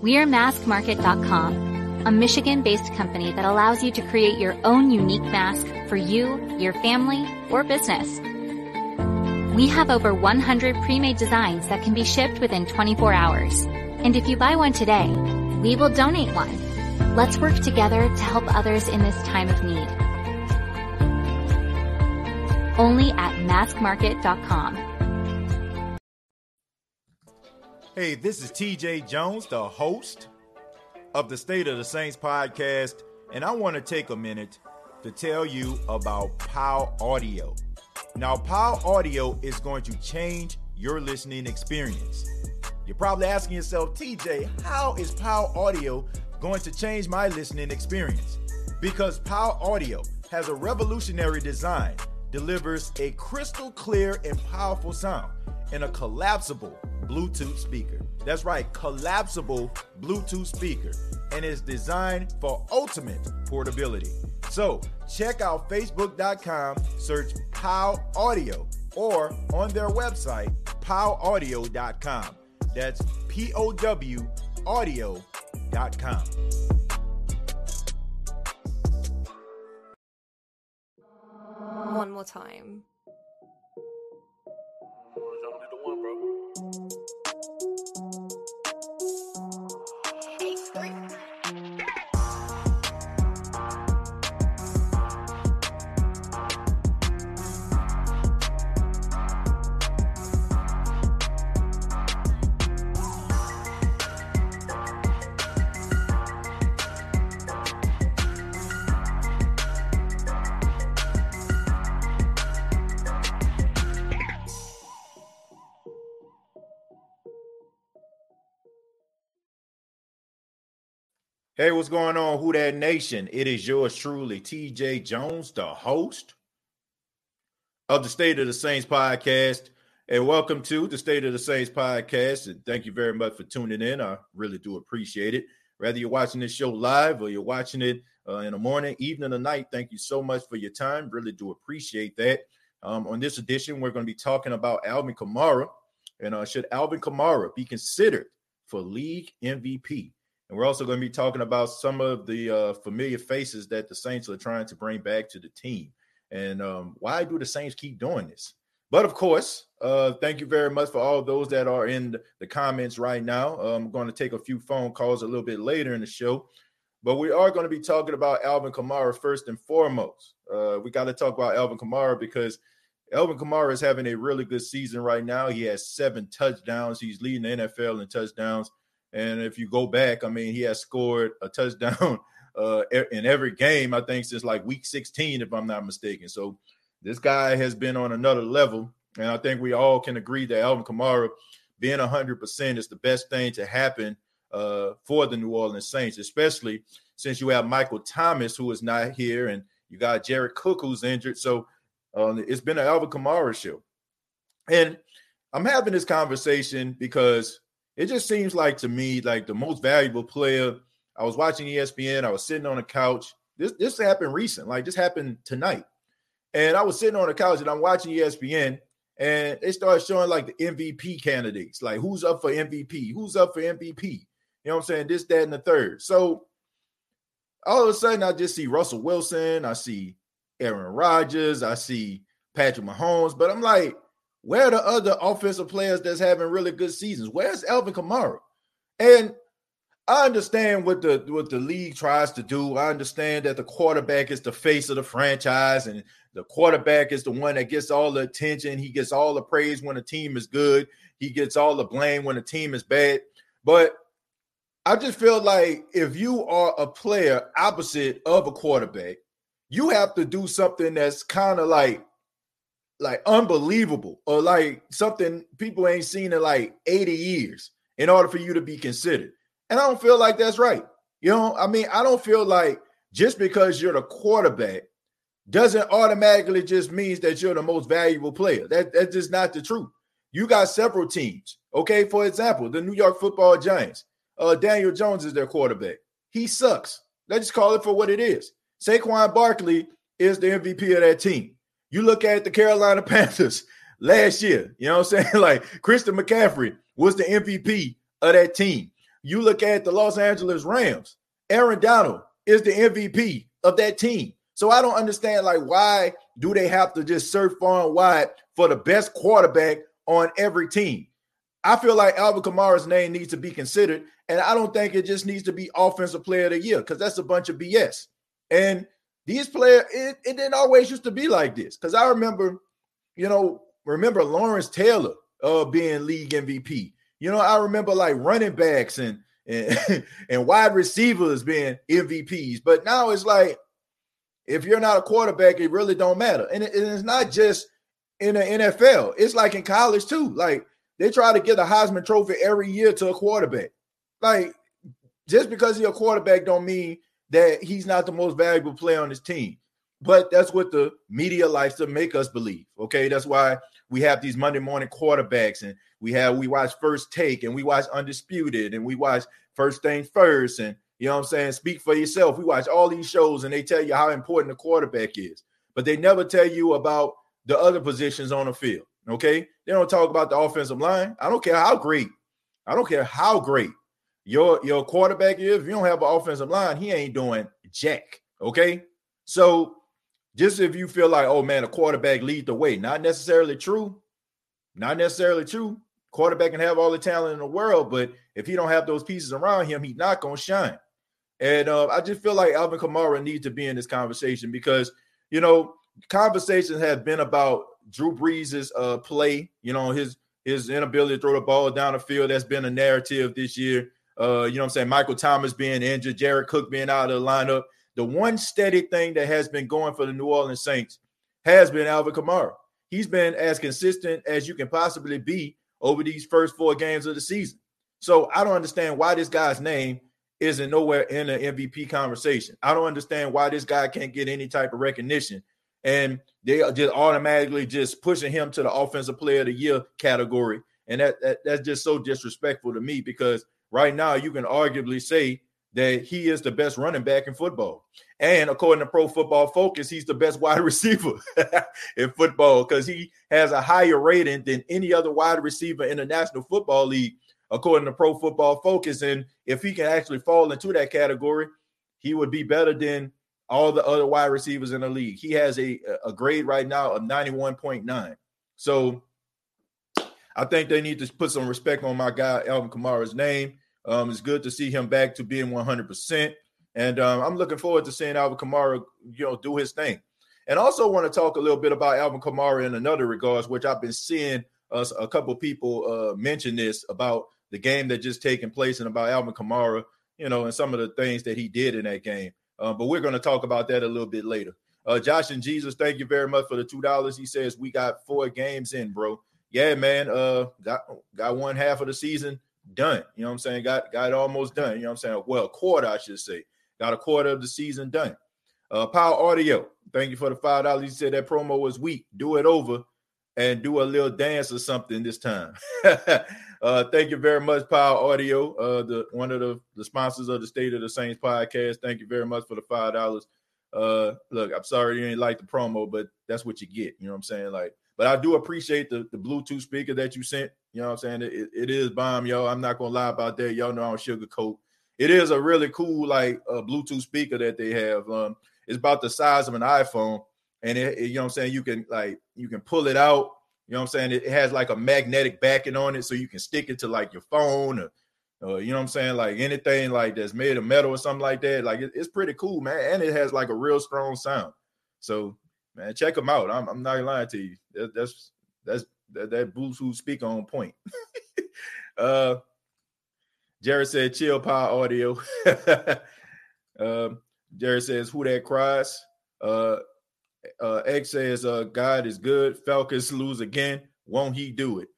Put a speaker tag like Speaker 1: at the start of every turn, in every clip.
Speaker 1: We are maskmarket.com, a Michigan based company that allows you to create your own unique mask for you, your family, or business. We have over 100 pre made designs that can be shipped within 24 hours. And if you buy one today, we will donate one. Let's work together to help others in this time of need. Only at maskmarket.com.
Speaker 2: Hey, this is TJ Jones, the host of the State of the Saints podcast, and I want to take a minute to tell you about POW Audio. Now, POW Audio is going to change your listening experience. You're probably asking yourself, TJ, how is POW Audio going to change my listening experience? Because POW Audio has a revolutionary design, delivers a crystal clear and powerful sound in a collapsible Bluetooth speaker. That's right, collapsible Bluetooth speaker, and is designed for ultimate portability. So check out facebook.com, search POW Audio, or on their website, powaudio.com. That's P O W audio.com.
Speaker 3: One more time.
Speaker 2: Hey, what's going on, Who That Nation? It is yours truly, TJ Jones, the host of the State of the Saints podcast. And welcome to the State of the Saints podcast. And thank you very much for tuning in. I really do appreciate it. Whether you're watching this show live or you're watching it uh, in the morning, evening, or night, thank you so much for your time. Really do appreciate that. Um, on this edition, we're going to be talking about Alvin Kamara. And uh, should Alvin Kamara be considered for league MVP? And we're also going to be talking about some of the uh, familiar faces that the Saints are trying to bring back to the team. And um, why do the Saints keep doing this? But of course, uh, thank you very much for all those that are in the comments right now. I'm going to take a few phone calls a little bit later in the show. But we are going to be talking about Alvin Kamara first and foremost. Uh, we got to talk about Alvin Kamara because Alvin Kamara is having a really good season right now. He has seven touchdowns. He's leading the NFL in touchdowns. And if you go back, I mean, he has scored a touchdown uh, in every game, I think, since like week 16, if I'm not mistaken. So this guy has been on another level. And I think we all can agree that Alvin Kamara being 100% is the best thing to happen uh, for the New Orleans Saints, especially since you have Michael Thomas, who is not here, and you got Jared Cook, who's injured. So um, it's been an Alvin Kamara show. And I'm having this conversation because it just seems like to me like the most valuable player. I was watching ESPN. I was sitting on a couch. This this happened recent. Like this happened tonight, and I was sitting on the couch and I'm watching ESPN, and they started showing like the MVP candidates, like who's up for MVP, who's up for MVP. You know what I'm saying? This, that, and the third. So all of a sudden, I just see Russell Wilson. I see Aaron Rodgers. I see Patrick Mahomes. But I'm like, where are the other offensive players that's having really good seasons? Where's Alvin Kamara? And I understand what the what the league tries to do. I understand that the quarterback is the face of the franchise, and the quarterback is the one that gets all the attention. He gets all the praise when the team is good. He gets all the blame when the team is bad. But I just feel like if you are a player opposite of a quarterback, you have to do something that's kind of like like unbelievable or like something people ain't seen in like 80 years in order for you to be considered. And I don't feel like that's right. You know, I mean, I don't feel like just because you're the quarterback doesn't automatically just means that you're the most valuable player. That, that's just not the truth. You got several teams. Okay, for example, the New York football giants. Uh, Daniel Jones is their quarterback. He sucks. Let's just call it for what it is. Saquon Barkley is the MVP of that team. You look at the Carolina Panthers last year, you know what I'm saying? Like Christian McCaffrey was the MVP of that team. you look at the Los Angeles Rams, Aaron Donald is the MVP of that team. So I don't understand like why do they have to just surf far and wide for the best quarterback on every team? I feel like Alvin Kamara's name needs to be considered, and I don't think it just needs to be offensive player of the year because that's a bunch of BS. And these players, it, it didn't always used to be like this. Because I remember, you know, remember Lawrence Taylor uh being league MVP. You know, I remember like running backs and and, and wide receivers being MVPs. But now it's like if you're not a quarterback, it really don't matter. And, it, and it's not just in the NFL. It's like in college too. Like they try to get a Heisman Trophy every year to a quarterback. Like just because you're a quarterback don't mean that he's not the most valuable player on his team. But that's what the media likes to make us believe. Okay, that's why we have these Monday morning quarterbacks, and we have we watch First Take, and we watch Undisputed, and we watch First Thing First, and you know what I'm saying. Speak for yourself. We watch all these shows, and they tell you how important the quarterback is, but they never tell you about the other positions on the field. Okay, they don't talk about the offensive line. I don't care how great. I don't care how great your your quarterback is. If you don't have an offensive line, he ain't doing jack. Okay, so just if you feel like, oh man, a quarterback lead the way, not necessarily true. Not necessarily true. Quarterback can have all the talent in the world, but if he don't have those pieces around him, he's not gonna shine. And uh, I just feel like Alvin Kamara needs to be in this conversation because you know conversations have been about Drew Brees's uh, play. You know his his inability to throw the ball down the field. That's been a narrative this year. Uh, you know what I'm saying? Michael Thomas being injured, Jared Cook being out of the lineup. The one steady thing that has been going for the New Orleans Saints has been Alvin Kamara. He's been as consistent as you can possibly be over these first four games of the season. So I don't understand why this guy's name isn't nowhere in the MVP conversation. I don't understand why this guy can't get any type of recognition. And they are just automatically just pushing him to the offensive player of the year category. And that, that that's just so disrespectful to me because right now you can arguably say that he is the best running back in football. And according to Pro Football Focus, he's the best wide receiver in football because he has a higher rating than any other wide receiver in the National Football League, according to Pro Football Focus. And if he can actually fall into that category, he would be better than all the other wide receivers in the league. He has a, a grade right now of 91.9. So I think they need to put some respect on my guy, Alvin Kamara's name. Um, it's good to see him back to being 100%. And um, I'm looking forward to seeing Alvin Kamara, you know, do his thing. And also want to talk a little bit about Alvin Kamara in another regards, which I've been seeing us a couple people uh, mention this about the game that just taken place and about Alvin Kamara, you know, and some of the things that he did in that game. Uh, but we're going to talk about that a little bit later. Uh, Josh and Jesus, thank you very much for the two dollars. He says we got four games in, bro. Yeah, man. Uh, got got one half of the season done. You know what I'm saying? Got got almost done. You know what I'm saying? Well, quarter, I should say. Got a quarter of the season done. Uh, POW Audio, thank you for the five dollars. You said that promo was weak. Do it over and do a little dance or something this time. uh, thank you very much, POW Audio, uh, the one of the, the sponsors of the State of the Saints podcast. Thank you very much for the five dollars. Uh, look, I'm sorry you ain't like the promo, but that's what you get. You know what I'm saying? Like, but I do appreciate the, the Bluetooth speaker that you sent. You know what I'm saying? It, it is bomb, yo. I'm not gonna lie about that. Y'all know I'm sugarcoat. It is a really cool like uh, Bluetooth speaker that they have. Um, it's about the size of an iPhone, and it, it, you know what I'm saying. You can like you can pull it out. You know what I'm saying? It, it has like a magnetic backing on it, so you can stick it to like your phone or uh, you know what I'm saying? Like anything like that's made of metal or something like that. Like it, it's pretty cool, man. And it has like a real strong sound. So, man, check them out. I'm, I'm not lying to you. That, that's that's that, that who speak on point. uh, Jared said, "Chill, POW Audio." Jared says, "Who that cries?" Uh, uh, X says, uh, "God is good. Falcons lose again. Won't he do it?"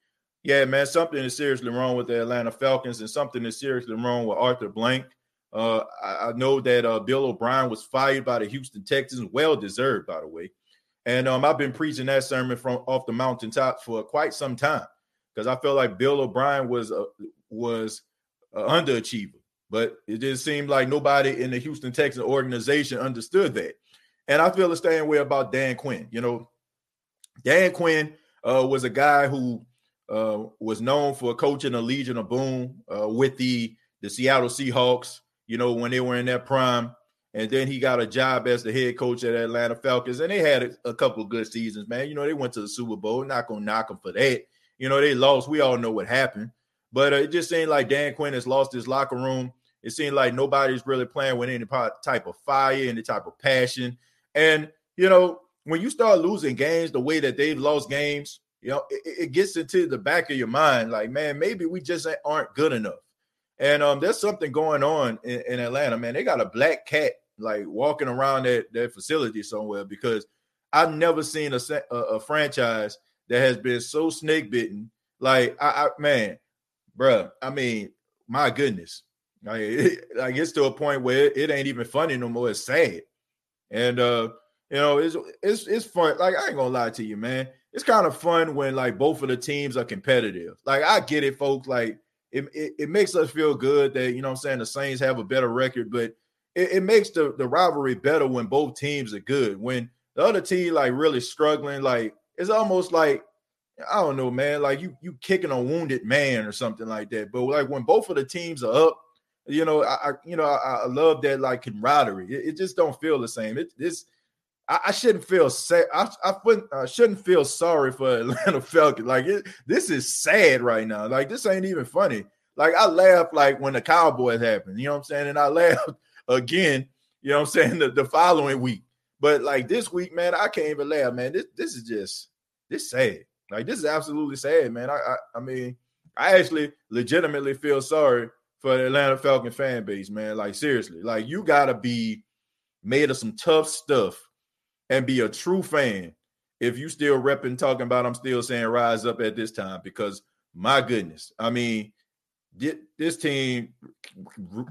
Speaker 2: Yeah, man, something is seriously wrong with the Atlanta Falcons, and something is seriously wrong with Arthur Blank. Uh, I, I, know that uh, Bill O'Brien was fired by the Houston Texans, well deserved, by the way. And um, I've been preaching that sermon from off the mountaintop for quite some time because I felt like Bill O'Brien was a, was underachiever, but it just seemed like nobody in the Houston Texans organization understood that. And I feel the same way about Dan Quinn. You know, Dan Quinn uh, was a guy who uh, was known for coaching a Legion of Boom uh, with the the Seattle Seahawks, you know, when they were in their prime. And then he got a job as the head coach at Atlanta Falcons. And they had a, couple of good seasons, man. You know, they went to the Super Bowl. Not going to knock them for that. You know, they lost. We all know what happened. But uh, it just seemed like Dan Quinn has lost his locker room. It seemed like nobody's really playing with any type of fire, any type of passion. And, you know, when you start losing games the way that they've lost games, you know, it, it gets into the back of your mind like, man, maybe we just aren't good enough. And um, there's something going on in, in, Atlanta, man. They got a black cat like walking around that, that facility somewhere because I've never seen a, a, a franchise that has been so snake bitten. Like, I, I man, bro, I mean, my goodness. Like, it, like it's to a point where it, it ain't even funny no more. It's sad. And uh, you know, it's it's it's fun. Like, I ain't gonna lie to you, man. It's kind of fun when like both of the teams are competitive. Like, I get it, folks. Like, it, it, it, makes us feel good that you know I'm saying the Saints have a better record, but it, it, makes the, the rivalry better when both teams are good. When the other team like really struggling, like it's almost like I don't know, man, like you you kicking a wounded man or something like that. But like when both of the teams are up, you know, I, I you know I, I, love that like camaraderie. It, it, just don't feel the same. It this I, I shouldn't feel sad. I I, I shouldn't feel sorry for Atlanta Falcons. Like it, this is sad right now. Like this ain't even funny. Like I laugh like when the Cowboys happened. You know what I'm saying? And I laugh again. You know what I'm saying? The, the following week. But like this week, man, I can't even laugh, man. This this is just this sad. Like this is absolutely sad, man. I I, I mean, I actually legitimately feel sorry for the Atlanta Falcon fan base, man. Like seriously, like you gotta be made of some tough stuff and be a true fan if you still repping talking about I'm still saying rise up at this time because my goodness, I mean, this team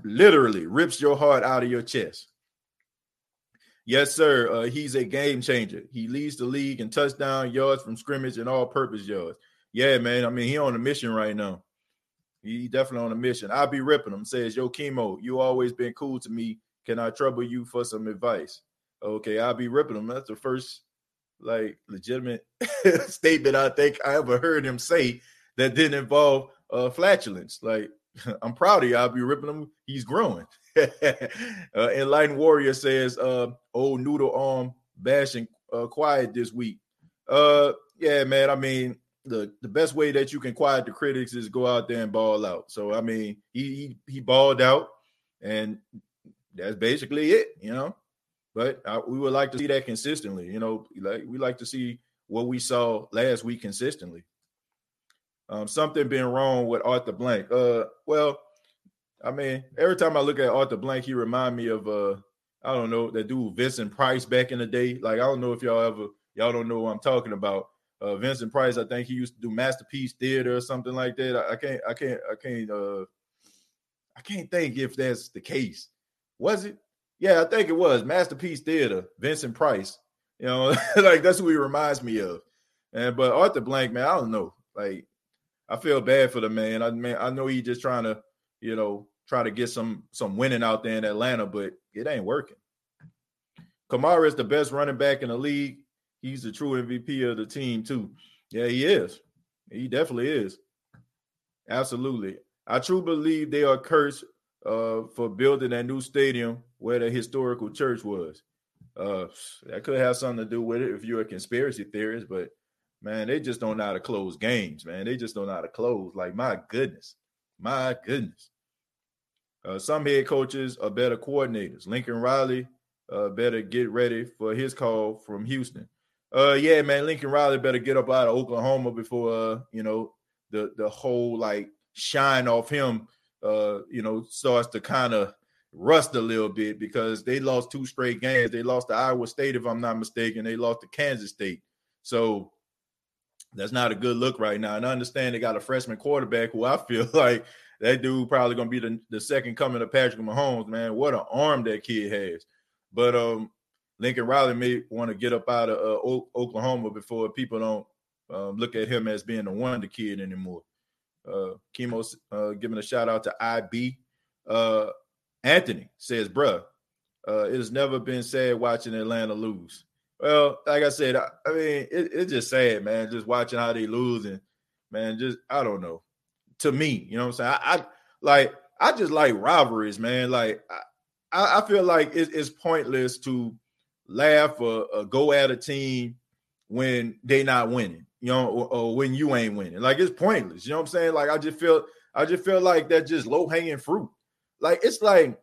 Speaker 2: literally rips your heart out of your chest. Yes, sir. Uh, he's a game changer. He leads the league in touchdown yards from scrimmage and all-purpose yards. Yeah, man. I mean, he on a mission right now. He definitely on a mission. I'll be ripping him. Says, Yo, Chemo, you always been cool to me. Can I trouble you for some advice? Okay, I'll be ripping him. That's the first like legitimate statement I think I ever heard him say that didn't involve uh flatulence. Like I'm proud of you. I'll be ripping him. He's growing. uh, Enlightened Warrior says, uh, old noodle arm bashing uh, quiet this week. Uh, yeah, man. I mean, the the best way that you can quiet the critics is go out there and ball out. So I mean, he he, he balled out, and that's basically it. You know, but I, we would like to see that consistently. You know, like we like to see what we saw last week consistently. Um, something being wrong with Arthur Blank. Uh, well, I mean, every time I look at Arthur Blank, he remind me of uh, I don't know, that dude Vincent Price back in the day. Like, I don't know if y'all ever y'all don't know what I'm talking about. Uh, Vincent Price, I think he used to do Masterpiece Theater or something like that. I, I can't, I can't, I can't, uh, I can't think if that's the case. Was it? Yeah, I think it was Masterpiece Theater, Vincent Price. You know, like that's who he reminds me of. And but Arthur Blank, man, I don't know. Like, I feel bad for the man. I mean, I know he's just trying to, you know, try to get some some winning out there in Atlanta, but it ain't working. Kamara is the best running back in the league. He's the true MVP of the team, too. Yeah, he is. He definitely is. Absolutely. I truly believe they are cursed uh, for building that new stadium where the historical church was. Uh, that could have something to do with it if you're a conspiracy theorist, but man, they just don't know how to close games, man. They just don't know how to close. Like, my goodness. My goodness. Uh, some head coaches are better coordinators. Lincoln Riley uh, better get ready for his call from Houston. Uh, yeah, man, Lincoln Riley better get up out of Oklahoma before uh, you know the the whole like shine off him. Uh, you know, starts to kind of rust a little bit because they lost two straight games. They lost to Iowa State, if I'm not mistaken. They lost to Kansas State. So that's not a good look right now. And I understand they got a freshman quarterback who I feel like that dude probably gonna be the, the second coming of Patrick Mahomes, man. What an arm that kid has. But um, Lincoln Riley may want to get up out of uh, Oklahoma before people don't um, look at him as being the wonder kid anymore. Uh, Chemo's uh, giving a shout out to IB. Uh, Anthony says, bruh, uh, it has never been sad watching Atlanta lose. Well, like I said, I, I mean, it, it's just sad, man, just watching how they lose and man, just I don't know to me. You know what I'm saying? I, I like I just like rivalries, man. Like I, I feel like it's, it's pointless to laugh or, or, go at a team when they not winning, you know, or, or, when you ain't winning. Like it's pointless. You know what I'm saying? Like I just feel I just feel like that's just low hanging fruit. Like it's like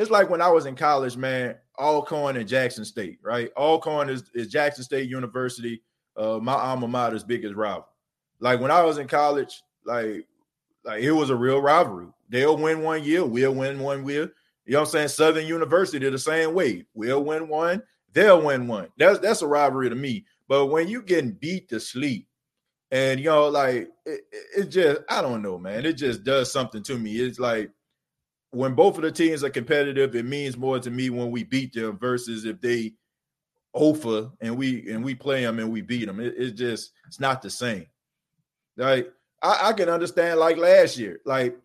Speaker 2: it's like when I was in college, man. Alcorn and Jackson State, right? Alcorn is, is Jackson State University, uh, my alma mater's biggest rival. Like when I was in college, like like it was a real rivalry. They'll win one year, we'll win one year. You know what I'm saying? Southern University the same way. We'll win one, they'll win one. That's that's a rivalry to me. But when you getting beat to sleep, and you know, like it, it just I don't know, man. It just does something to me. It's like when both of the teams are competitive, it means more to me when we beat them versus if they offer and we and we play them and we beat them. It, it's just it's not the same. Like I, I can understand like last year, like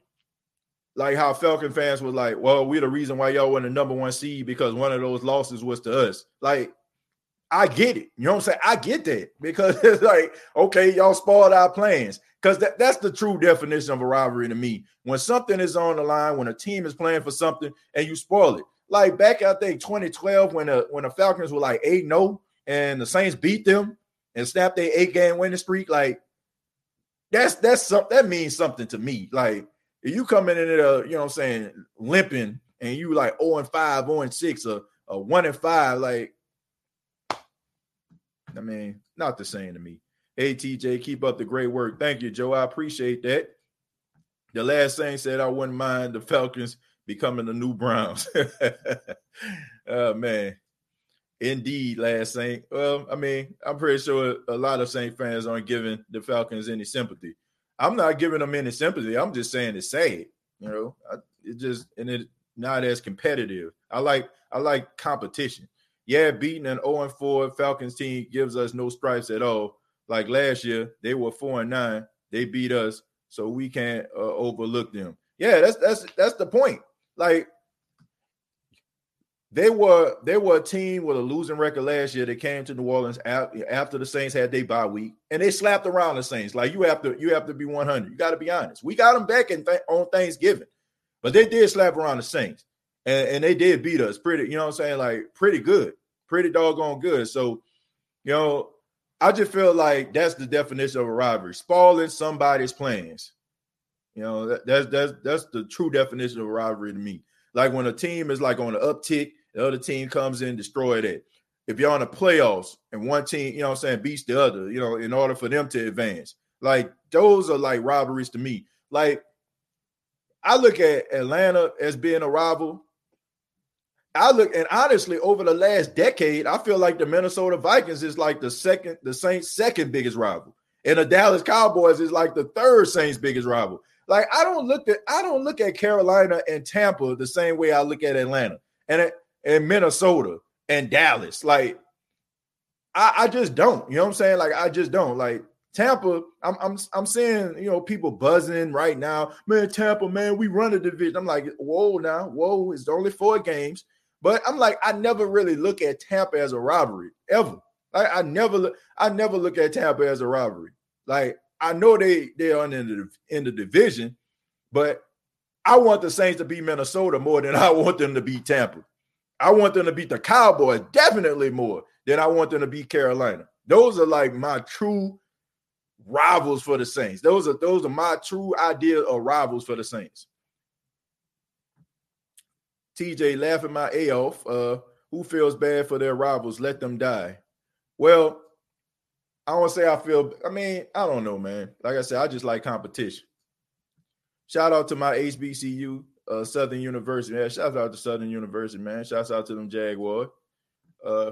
Speaker 2: like how Falcon fans were like, well, we're the reason why y'all won the number one seed because one of those losses was to us. Like, I get it. You know what I'm saying? I get that because it's like, okay, y'all spoiled our plans. Because that, that's the true definition of a rivalry to me. When something is on the line, when a team is playing for something and you spoil it. Like back, I think 2012, when the when the Falcons were like 8-0 and the Saints beat them and snapped their eight-game winning streak, like that's that's something that means something to me. Like if you come in there, you know what I'm saying, limping and you like 0 and 5, 0 and 6, or, or 1 and 5, like I mean, not the same to me. Hey TJ, keep up the great work. Thank you, Joe. I appreciate that. The last thing said I wouldn't mind the Falcons becoming the new Browns. oh man. Indeed, last Saint. Well, I mean, I'm pretty sure a lot of Saint fans aren't giving the Falcons any sympathy. I'm not giving them any sympathy. I'm just saying it's sad. You know, it just and it not as competitive. I like I like competition. Yeah, beating an 0 4 Falcons team gives us no stripes at all. Like last year, they were four and nine. They beat us, so we can't uh, overlook them. Yeah, that's that's that's the point. Like they were they were a team with a losing record last year that came to New Orleans after the Saints had their bye week, and they slapped around the Saints. Like you have to you have to be 100. You got to be honest. We got them back th- on Thanksgiving, but they did slap around the Saints, and, and they did beat us pretty. You know what I'm saying? Like pretty good, pretty doggone good. So, you know, I just feel like that's the definition of a robbery: spoiling somebody's plans. You know, that, that's that's that's the true definition of a rivalry to me. Like when a team is like on the uptick the other team comes in, destroy that. If you're on the playoffs and one team, you know what I'm saying, beats the other, you know, in order for them to advance. Like those are like robberies to me. Like I look at Atlanta as being a rival. I look and honestly, over the last decade, I feel like the Minnesota Vikings is like the second, the Saints' second biggest rival, and the Dallas Cowboys is like the third Saints' biggest rival. Like I don't look at I don't look at Carolina and Tampa the same way I look at Atlanta. And and Minnesota and Dallas. Like, I, I just don't. You know what I'm saying? Like, I just don't. Like Tampa, I'm I'm I'm seeing you know people buzzing right now. Man, Tampa, man, we run a division. I'm like, whoa, now, whoa, it's only four games. But I'm like, I never really look at Tampa as a robbery ever. Like I never look, I never look at Tampa as a robbery. Like I know they they're in the in the division, but I want the Saints to beat Minnesota more than I want them to beat Tampa. I want them to beat the Cowboys definitely more than I want them to beat Carolina. Those are like my true rivals for the Saints. Those are those are my true idea of rivals for the Saints. TJ laughing my A off. Uh, who feels bad for their rivals? Let them die. Well, I don't say I feel. I mean, I don't know, man. Like I said, I just like competition. Shout out to my HBCU uh, Southern University. Man, shout out to Southern University, man. Shouts out to them Jaguars. Uh,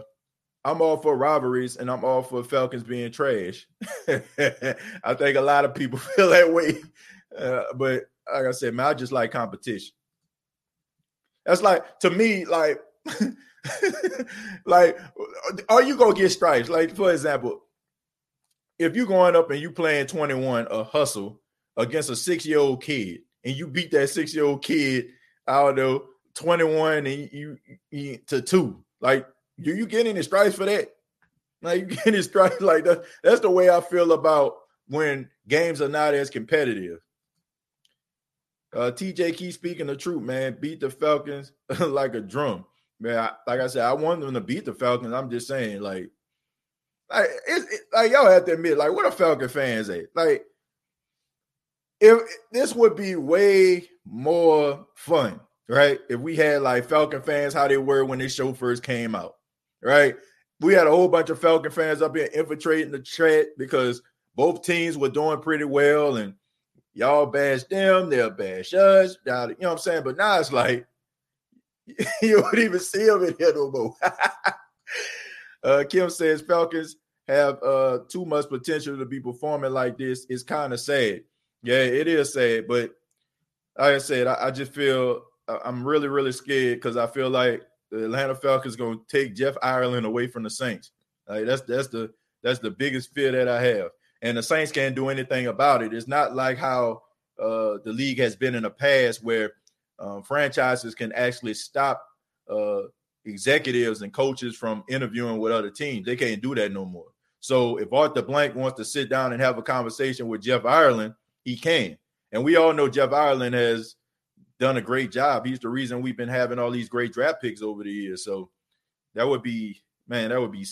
Speaker 2: I'm all for rivalries and I'm all for Falcons being trash. I think a lot of people feel that way. Uh, but like I said, man, I just like competition. That's like to me, like, like, are you gonna get stripes? Like, for example, if you're going up and you playing 21 a hustle against a six-year-old kid, and you beat that six year old kid out of 21 and you, you, to two. Like, do you get any stripes for that? Like, you get any stripes like that? That's the way I feel about when games are not as competitive. Uh, TJ keep speaking the truth, man. Beat the Falcons like a drum, man. I, like I said, I want them to beat the Falcons. I'm just saying, like, like it's it, like y'all have to admit, like, what a Falcon fans at? Like, if this would be way more fun, right? If we had like Falcon fans how they were when this show first came out, right? We had a whole bunch of Falcon fans up here infiltrating the chat because both teams were doing pretty well and y'all bash them, they'll bash us. You know what I'm saying? But now it's like you don't even see them in here no more. uh, Kim says Falcons have uh, too much potential to be performing like this. It's kind of sad. Yeah, it is sad. But like I said, I, I just feel I'm really, really scared because I feel like the Atlanta Falcons going to take Jeff Ireland away from the Saints. Like that's that's the that's the biggest fear that I have and the Saints can't do anything about it. It's not like how uh, the league has been in the past where um, franchises can actually stop uh, executives and coaches from interviewing with other teams. They can't do that no more. So if Arthur Blank wants to sit down and have a conversation with Jeff Ireland, he can. And we all know Jeff Ireland has done a great job. He's the reason we've been having all these great draft picks over the years. So that would be, man, that would be,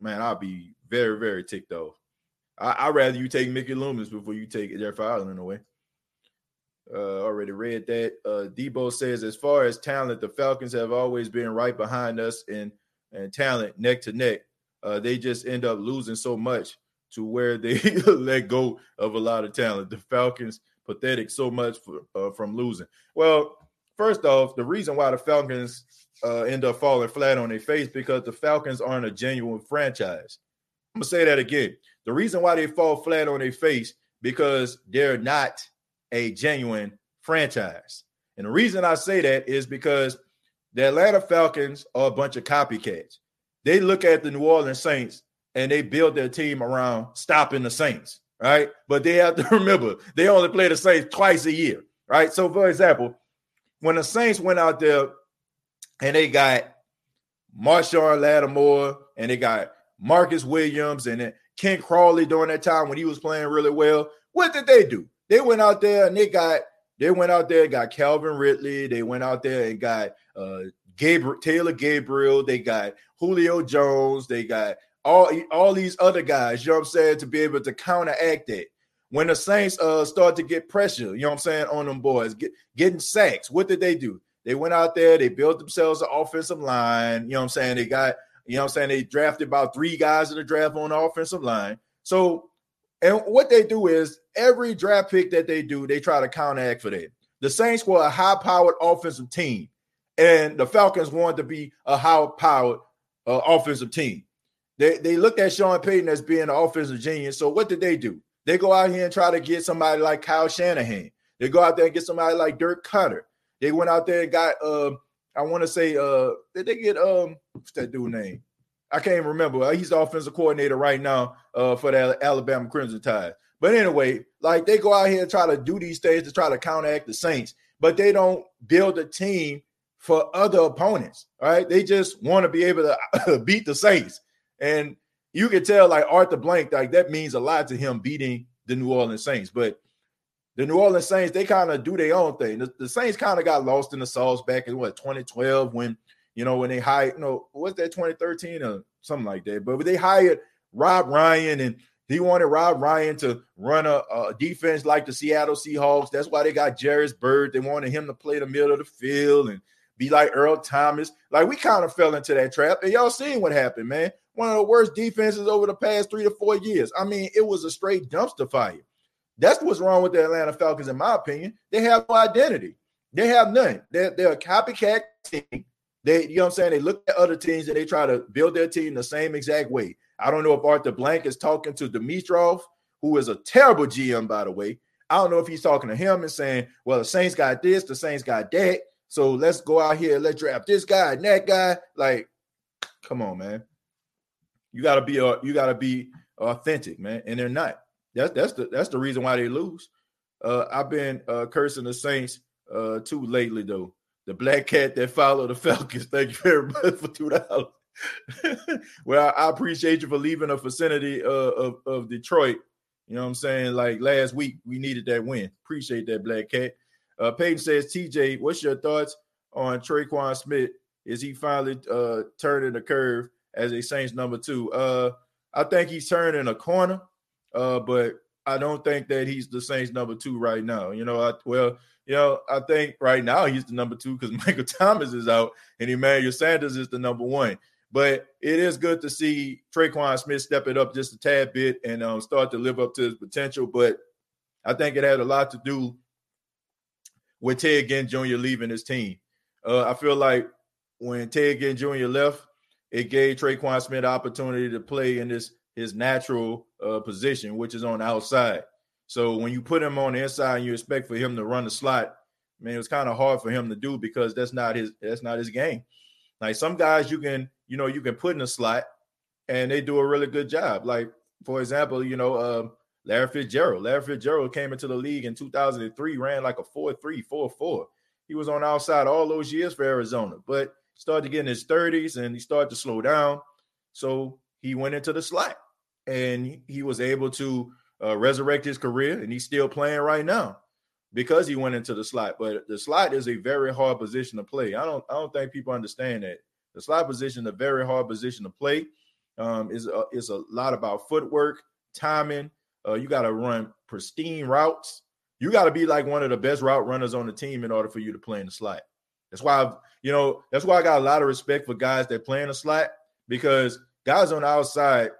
Speaker 2: man, I'd be very, very ticked off. I, would rather you take Mickey Loomis before you take Jeff Ireland away. Uh, already read that. Uh, Debo says, as far as talent, the Falcons have always been right behind us in and talent neck to neck. Uh, they just end up losing so much to where they let go of a lot of talent. The Falcons pathetic so much for, uh, from losing. Well, first off, the reason why the Falcons uh, end up falling flat on their face because the Falcons aren't a genuine franchise. I'm gonna say that again. The reason why they fall flat on their face because they're not a genuine franchise. And the reason I say that is because the Atlanta Falcons are a bunch of copycats. They look at the New Orleans Saints and they build their team around stopping the Saints, right? But they have to remember they only play the Saints twice a year, right? So, for example, when the Saints went out there and they got Marshon Lattimore and they got Marcus Williams and Ken Crawley during that time when he was playing really well. What did they do? They went out there and they got they went out there and got Calvin Ridley. They went out there and got uh Gabriel Taylor Gabriel. They got Julio Jones. They got all all these other guys. You know what I'm saying to be able to counteract that. When the Saints uh start to get pressure, you know what I'm saying on them boys, get, getting sacks. What did they do? They went out there. They built themselves an offensive line. You know what I'm saying? They got you know what I'm saying? They drafted about three guys in the draft on the offensive line. So, and what they do is every draft pick that they do, they try to counteract for that. The Saints were a high powered offensive team, and the Falcons wanted to be a high powered uh, offensive team. They, they looked at Sean Payton as being an offensive genius. So, what did they do? They go out here and try to get somebody like Kyle Shanahan. They go out there and get somebody like Dirk Koetter. They went out there and got uh, I want to say, uh, did they get um, what's that dude name? I can't remember. He's the offensive coordinator right now uh, for the Alabama Crimson Tide. But anyway, like they go out here and try to do these things to try to counteract the Saints, but they don't build a team for other opponents. Right? They just want to be able to beat the Saints, and you can tell like Arthur Blank, like that means a lot to him beating the New Orleans Saints. But the New Orleans Saints, they kind of do their own thing. The, the Saints kind of got lost in the sauce back in what 2012 when you know when they hired, you know, was that 2013 or something like that? But they hired Rob Ryan and he wanted Rob Ryan to run a, a, defense like the Seattle Seahawks. That's why they got Jairus Byrd. They wanted him to play the middle of the field and be like Earl Thomas. Like we kind of fell into that trap. And y'all seen what happened, man. One of the worst defenses over the past three to four years. I mean, it was a straight dumpster fire. That's what's wrong with the Atlanta Falcons, in my opinion. They have no identity. They have none. They're, they're a copycat team. They, you know what I'm saying? They look at other teams and they try to build their team the same exact way. I don't know if Arthur Blank is talking to Dimitroff, who is a terrible GM, by the way. I don't know if he's talking to him and saying, well, the Saints got this, the Saints got that. So let's go out here let's draft this guy and that guy. Like, come on, man. You gotta be a you gotta be authentic, man. And they're not. That's that's the that's the reason why they lose. Uh, I've been uh, cursing the Saints uh, too lately though. The black cat that followed the Falcons. Thank you very much for two dollars. well, I, appreciate you for leaving a vicinity uh, of of Detroit. You know what I'm saying? Like last week, we needed that win. Appreciate that, Black Cat. Uh, Peyton says, TJ, what's your thoughts on Tre'Quan Smith? Is he finally uh, turning the curve as a Saints number two? Uh, I think he's turning a corner, uh, but I don't think that he's the Saints number two right now. You know, I, well, you know, I think right now he's the number two because Michael Thomas is out and Emmanuel Sanders is the number one. But it is good to see Tre'Quan Smith step it up just a tad bit and um, start to live up to his potential. But I think it had a lot to do with Ted Ginn Jr. leaving his team. Uh, I feel like when Ted Ginn Jr. left, it gave Tre'Quan Smith an opportunity to play in this his natural uh, position, which is on the outside. So when you put him on the inside and you expect for him to run the slot, I man, it was kind of hard for him to do because that's not his that's not his game. Like some guys you can, you know, you can put in a slot and they do a really good job. Like, for example, you know, uh, Larry Fitzgerald. Larry Fitzgerald came into the league in 2003, ran like a 4-3, 4-4. He was on outside all those years for Arizona, but started to get in his 30s and he started to slow down. So he went into the slot and he was able to uh, resurrect his career and he's still playing right now because he went into the slot. But the slot is a very hard position to play. I don't I don't think people understand that. The slot position is a very hard position to play. Um, is a, is a lot about footwork, timing. Uh, you got to run pristine routes. You got to be like one of the best route runners on the team in order for you to play in the slot. That's why I've, you know, that's why I got a lot of respect for guys that play in the slot because guys on the outside,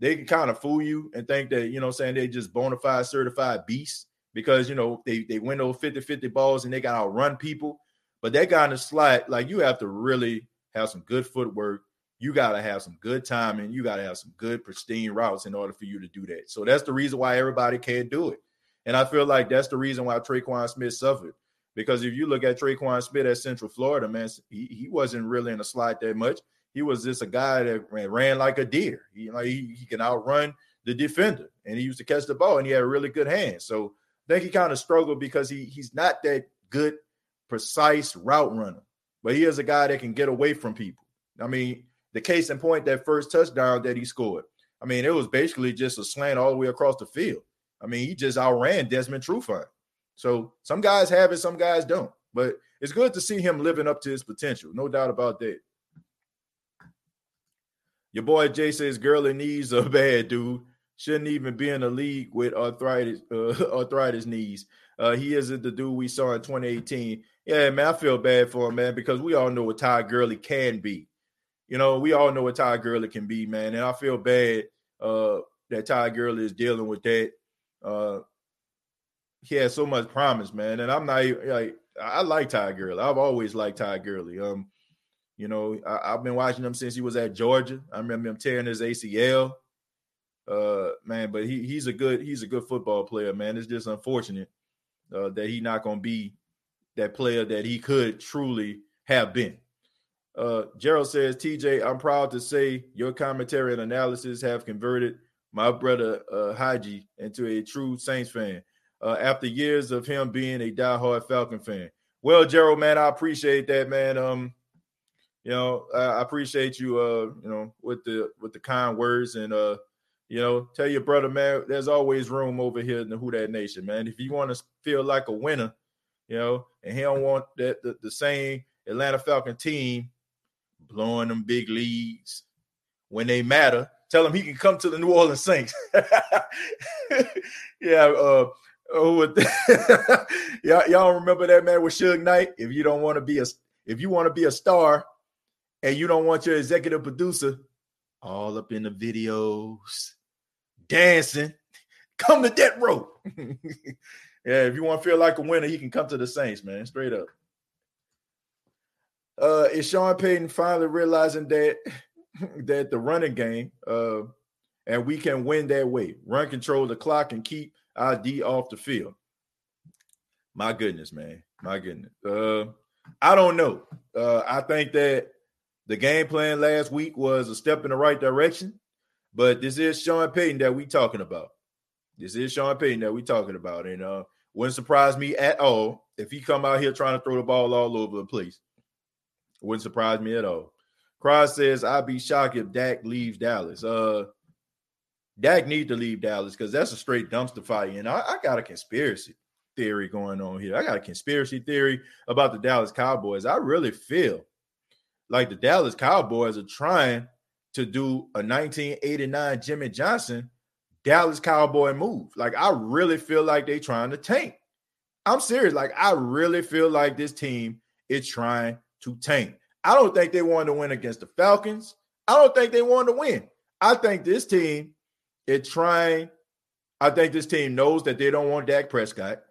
Speaker 2: they can kind of fool you and think that, you know, saying they just bona fide certified beasts because you know they they win those 50-50 balls and they got to run people. But that guy in the slot, like you have to really have some good footwork. You got to have some good timing. You got to have some good pristine routes in order for you to do that. So that's the reason why everybody can't do it. And I feel like that's the reason why Tre'Quan Smith suffered. Because if you look at Tre'Quan Smith at Central Florida, man, he, he wasn't really in a slot that much. He was just a guy that ran, ran like a deer. He, like he, he can outrun the defender, and he used to catch the ball, and he had a really good hand. So I think he kind of struggled because he he's not that good, precise route runner, but he is a guy that can get away from people. I mean, the case in point, that first touchdown that he scored. I mean, it was basically just a slant all the way across the field. I mean, he just outran Desmond Trufant. So some guys have it, some guys don't. But it's good to see him living up to his potential, no doubt about that. Your boy Jay says Gurley knees are bad, dude shouldn't even be in the league with arthritis uh, arthritis knees. Uh, he isn't the dude we saw in 2018. Yeah, man, I feel bad for him, man, because we all know what Ty Gurley can be. You know, we all know what Ty Gurley can be, man, and I feel bad uh, that Ty Gurley is dealing with that. Uh, he has so much promise, man, and I'm not like I like Ty Gurley. I've always liked Ty Gurley. Um, you know, I, have been watching him since he was at Georgia. I remember him tearing his ACL uh man but he he's a good he's a good football player man. It's just unfortunate uh, that he not gonna be that player that he could truly have been. Uh gerald says tj i'm proud to say your commentary and analysis have converted my brother uh haji into a true saints fan uh after years of him being a diehard falcon fan. Well gerald man i appreciate that man. Um you know i appreciate you uh you know with the with the kind words and uh you know, tell your brother, man, there's always room over here in the Who That Nation, man. If you want to feel like a winner, you know, and he don't want that the, the same Atlanta Falcon team blowing them big leads when they matter, tell him he can come to the New Orleans Saints. yeah, uh, oh, y'all, y'all remember that man with Suge Knight? If you don't want to be a if you want to be a star and you don't want your executive producer all up in the videos, dancing. Come to death row. yeah, if you want to feel like a winner, he can come to the Saints, man. Straight up. Uh, is Sean Payton finally realizing that that the running game, uh, and we can win that way. Run control the clock and keep our D off the field. My goodness, man. My goodness. Uh, I don't know. Uh, I think that the game plan last week was a step in the right direction. But this is Sean Payton that we talking about. This is Sean Payton that we talking about. And uh wouldn't surprise me at all if he come out here trying to throw the ball all over the place. Wouldn't surprise me at all. Cross says, I'd be shocked if Dak leaves Dallas. Uh Dak need to leave Dallas because that's a straight dumpster fire. And I, I got a conspiracy theory going on here. I got a conspiracy theory about the Dallas Cowboys. I really feel like the Dallas Cowboys are trying to do a 1989 Jimmy Johnson Dallas Cowboy move. Like I really feel like they're trying to tank. I'm serious. Like I really feel like this team is trying to tank. I don't think they wanted to win against the Falcons. I don't think they wanted to win. I think this team is trying. I think this team knows that they don't want Dak Prescott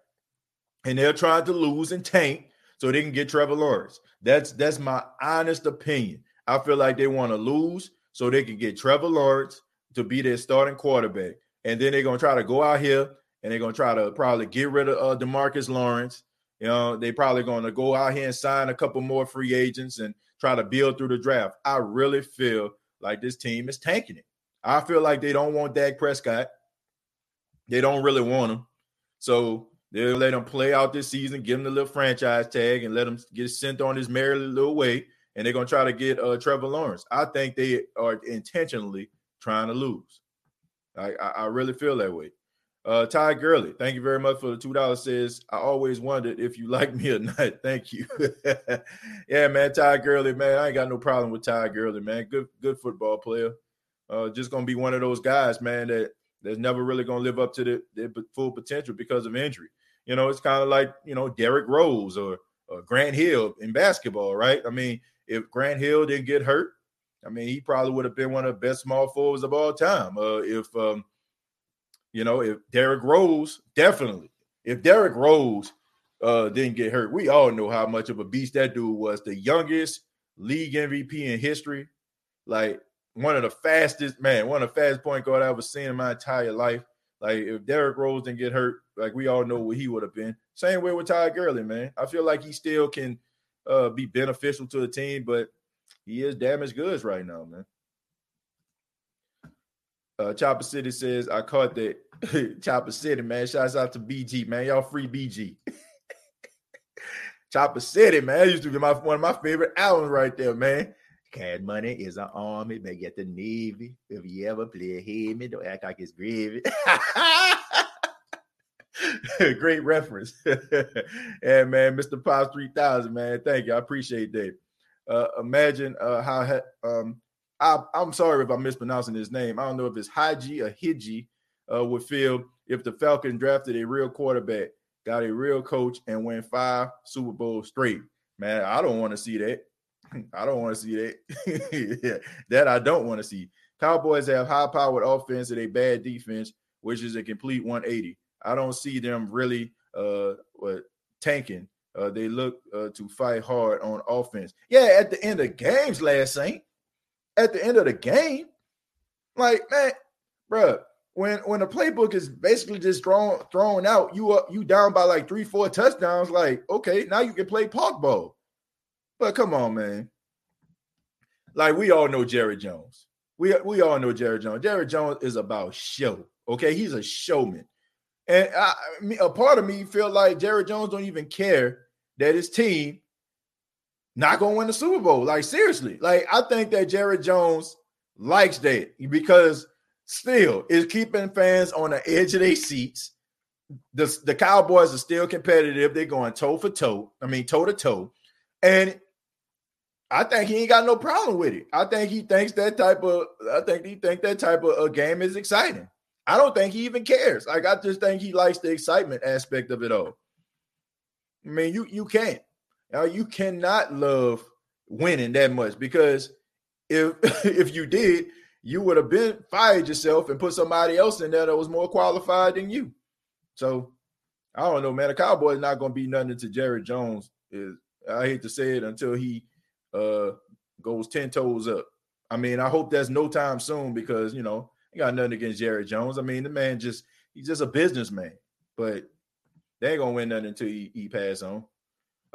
Speaker 2: and they're trying to lose and tank so they can get Trevor Lawrence. That's that's my honest opinion. I feel like they want to lose so they can get Trevor Lawrence to be their starting quarterback, and then they're gonna try to go out here and they're gonna try to probably get rid of uh, Demarcus Lawrence. You know, they probably gonna go out here and sign a couple more free agents and try to build through the draft. I really feel like this team is tanking it. I feel like they don't want Dak Prescott. They don't really want him. So They'll let him play out this season, give him the little franchise tag, and let him get sent on his merry little way. And they're gonna try to get uh, Trevor Lawrence. I think they are intentionally trying to lose. I, I, I really feel that way. Uh, Ty Gurley, thank you very much for the two dollars. Says I always wondered if you like me or not. thank you. yeah, man, Ty Gurley, man, I ain't got no problem with Ty Gurley, man. Good, good football player. Uh, just gonna be one of those guys, man, that that's never really gonna live up to the, their full potential because of injury. You know, it's kind of like, you know, Derrick Rose or, or Grant Hill in basketball, right? I mean, if Grant Hill didn't get hurt, I mean, he probably would have been one of the best small forwards of all time. Uh, if, um, you know, if Derrick Rose, definitely, if Derrick Rose uh, didn't get hurt, we all know how much of a beast that dude was. The youngest league MVP in history, like one of the fastest, man, one of the fastest point guard I've ever seen in my entire life. Like if Derrick Rose didn't get hurt, like we all know what he would have been. Same way with Ty Gurley, man. I feel like he still can uh, be beneficial to the team, but he is damaged goods right now, man. Uh, Chopper City says, I caught that. Chopper City, man. Shouts out to BG, man. Y'all free BG. Chopper City, man. That used to be my one of my favorite albums right there, man. Cash money is an army, but get the Navy. If you ever play Hemi, don't act like it's gravy. Great reference. and man, Mr. Pops 3000, man. Thank you. I appreciate that. Uh, imagine uh, how um, I, am sorry if I'm mispronouncing his name. I don't know if it's Haji or Hiji uh, would feel if the Falcons drafted a real quarterback, got a real coach, and win five Super Bowls straight. Man, I don't want to see that. I don't want to see that. that I don't want to see. Cowboys have high powered offense and a bad defense, which is a complete 180. I don't see them really uh what tanking. Uh, they look uh, to fight hard on offense. Yeah, at the end of games last Saint, at the end of the game, like man, bro, when when the playbook is basically just thrown thrown out, you up you down by like three four touchdowns. Like okay, now you can play park ball. But come on, man. Like we all know Jerry Jones. We we all know Jerry Jones. Jerry Jones is about show. Okay, he's a showman. And I, a part of me feel like Jerry Jones don't even care that his team not gonna win the Super Bowl. Like seriously, like I think that Jerry Jones likes that because still is keeping fans on the edge of their seats. The, the Cowboys are still competitive. They're going toe for toe. I mean, toe to toe. And I think he ain't got no problem with it. I think he thinks that type of I think he think that type of a game is exciting. I don't think he even cares. Like I just think he likes the excitement aspect of it all. I mean, you you can't. Now you cannot love winning that much because if if you did, you would have been fired yourself and put somebody else in there that was more qualified than you. So I don't know, man. The Cowboys not going to be nothing to Jerry Jones. Is I hate to say it until he uh goes 10 toes up. I mean, I hope that's no time soon because you know, I got nothing against Jerry Jones. I mean, the man just he's just a businessman, but they ain't gonna win nothing until he, he pass on.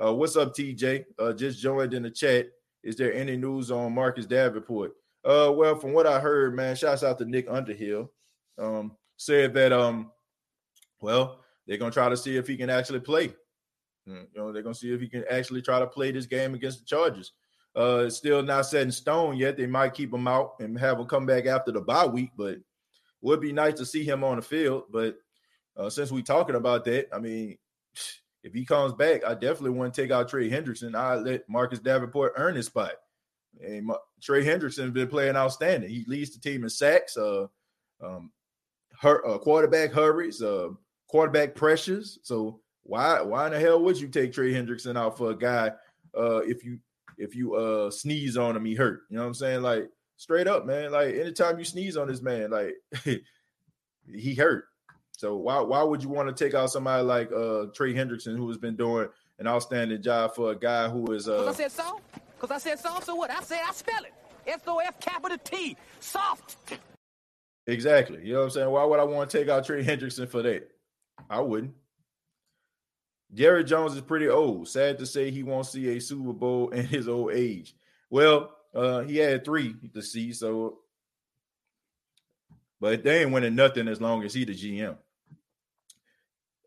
Speaker 2: Uh, what's up, TJ? Uh, just joined in the chat. Is there any news on Marcus Davenport? Uh, well, from what I heard, man, shouts out to Nick Underhill. Um, said that um, well, they're gonna try to see if he can actually play. You know, they're gonna see if he can actually try to play this game against the Chargers. Uh, it's still not set in stone yet. They might keep him out and have him come back after the bye week, but would be nice to see him on the field. But uh, since we're talking about that, I mean, if he comes back, I definitely want to take out Trey Hendrickson. I let Marcus Davenport earn his spot. And Trey Hendrickson has been playing outstanding. He leads the team in sacks, uh, um, her, uh, quarterback hurries, uh, quarterback pressures. So why why in the hell would you take Trey Hendrickson out for a guy uh, if you if you uh sneeze on him, he hurt. You know what I'm saying? Like straight up, man. Like anytime you sneeze on this man, like he hurt. So why why would you want to take out somebody like uh Trey Hendrickson who has been doing an outstanding job for a guy who is uh
Speaker 4: Cause I said soft? Cause I said soft, so what? I said I spell it. S-O-F capital T. Soft.
Speaker 2: Exactly. You know what I'm saying? Why would I want to take out Trey Hendrickson for that? I wouldn't. Jerry Jones is pretty old. Sad to say he won't see a Super Bowl in his old age. Well, uh, he had three to see, so but they ain't winning nothing as long as he the GM.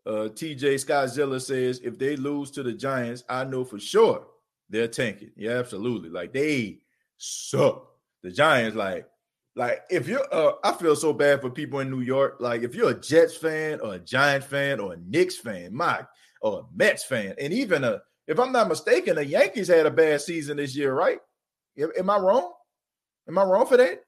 Speaker 2: Uh, TJ Scottzilla says if they lose to the Giants, I know for sure they're tanking. Yeah, absolutely. Like they suck. The Giants, like, like if you're, uh, I feel so bad for people in New York. Like if you're a Jets fan or a Giant fan or a Knicks fan, my or a Mets fan, and even a, if I'm not mistaken, the Yankees had a bad season this year, right? Am I wrong? Am I wrong for that?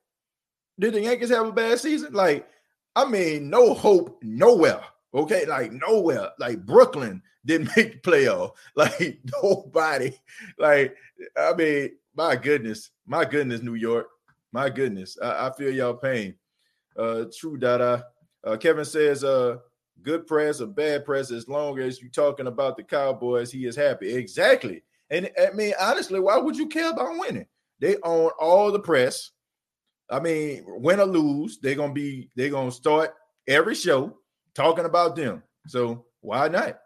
Speaker 2: Did the Yankees have a bad season? Like, I mean, no hope nowhere. Okay, like nowhere. Like Brooklyn didn't make the playoff. Like nobody. Like, I mean, my goodness, my goodness, New York. My goodness. I, I feel y'all pain. Uh true dada. Uh Kevin says, uh, good press or bad press, as long as you're talking about the Cowboys, he is happy. Exactly. And I mean, honestly, why would you care about winning? They own all the press. I mean, win or lose, they're gonna be they're gonna start every show talking about them. So why not?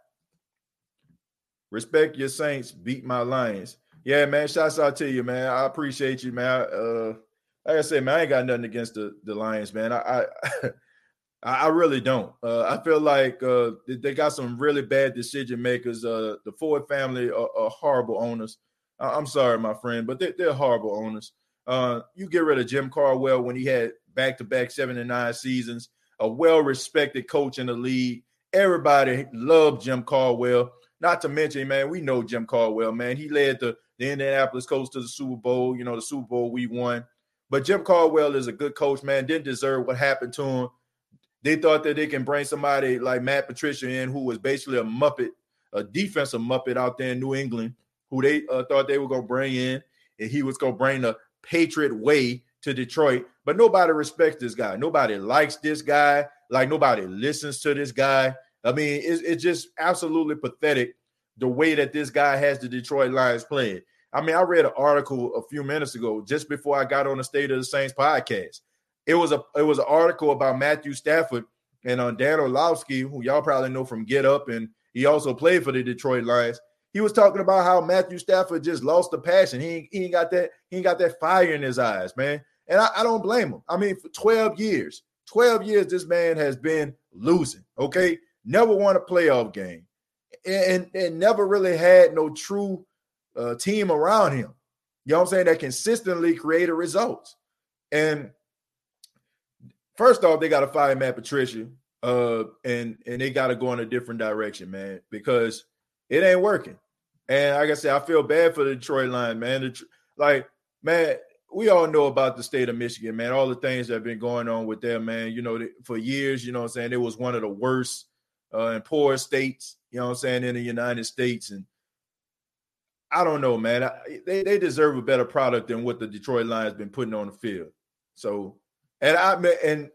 Speaker 2: Respect your Saints, beat my Lions. Yeah, man. Shouts out to you, man. I appreciate you, man. Uh, like I said, man, I ain't got nothing against the, the Lions, man. I I, I really don't. Uh, I feel like uh, they got some really bad decision makers. Uh, the Ford family are, are horrible owners. I'm sorry, my friend, but they're, they're horrible owners. Uh, you get rid of Jim Caldwell when he had back to back seven and nine seasons, a well respected coach in the league. Everybody loved Jim Caldwell. Not to mention, man, we know Jim Caldwell, man. He led the, the Indianapolis Colts to the Super Bowl, you know, the Super Bowl we won. But Jim Caldwell is a good coach, man. Didn't deserve what happened to him. They thought that they can bring somebody like Matt Patricia in, who was basically a Muppet, a defensive Muppet out there in New England, who they uh, thought they were going to bring in, and he was going to bring the Patriot way to Detroit, but nobody respects this guy. Nobody likes this guy. Like nobody listens to this guy. I mean, it's, it's just absolutely pathetic the way that this guy has the Detroit Lions playing. I mean, I read an article a few minutes ago, just before I got on the State of the Saints podcast. It was a it was an article about Matthew Stafford and on uh, Dan Orlovsky, who y'all probably know from Get Up, and he also played for the Detroit Lions he was talking about how Matthew Stafford just lost the passion. He ain't, he ain't got that he ain't got that fire in his eyes, man. And I, I don't blame him. I mean, for 12 years, 12 years, this man has been losing. Okay, never won a playoff game, and and never really had no true uh, team around him. You know what I'm saying? That consistently created results. And first off, they got to fire Matt Patricia, uh, and and they got to go in a different direction, man, because it ain't working. And like I said, I feel bad for the Detroit line, man. like, man, we all know about the state of Michigan, man. All the things that have been going on with them, man. You know, for years, you know what I'm saying? It was one of the worst uh, and poorest states, you know what I'm saying, in the United States. And I don't know, man. I, they, they deserve a better product than what the Detroit Lions been putting on the field. So, and I and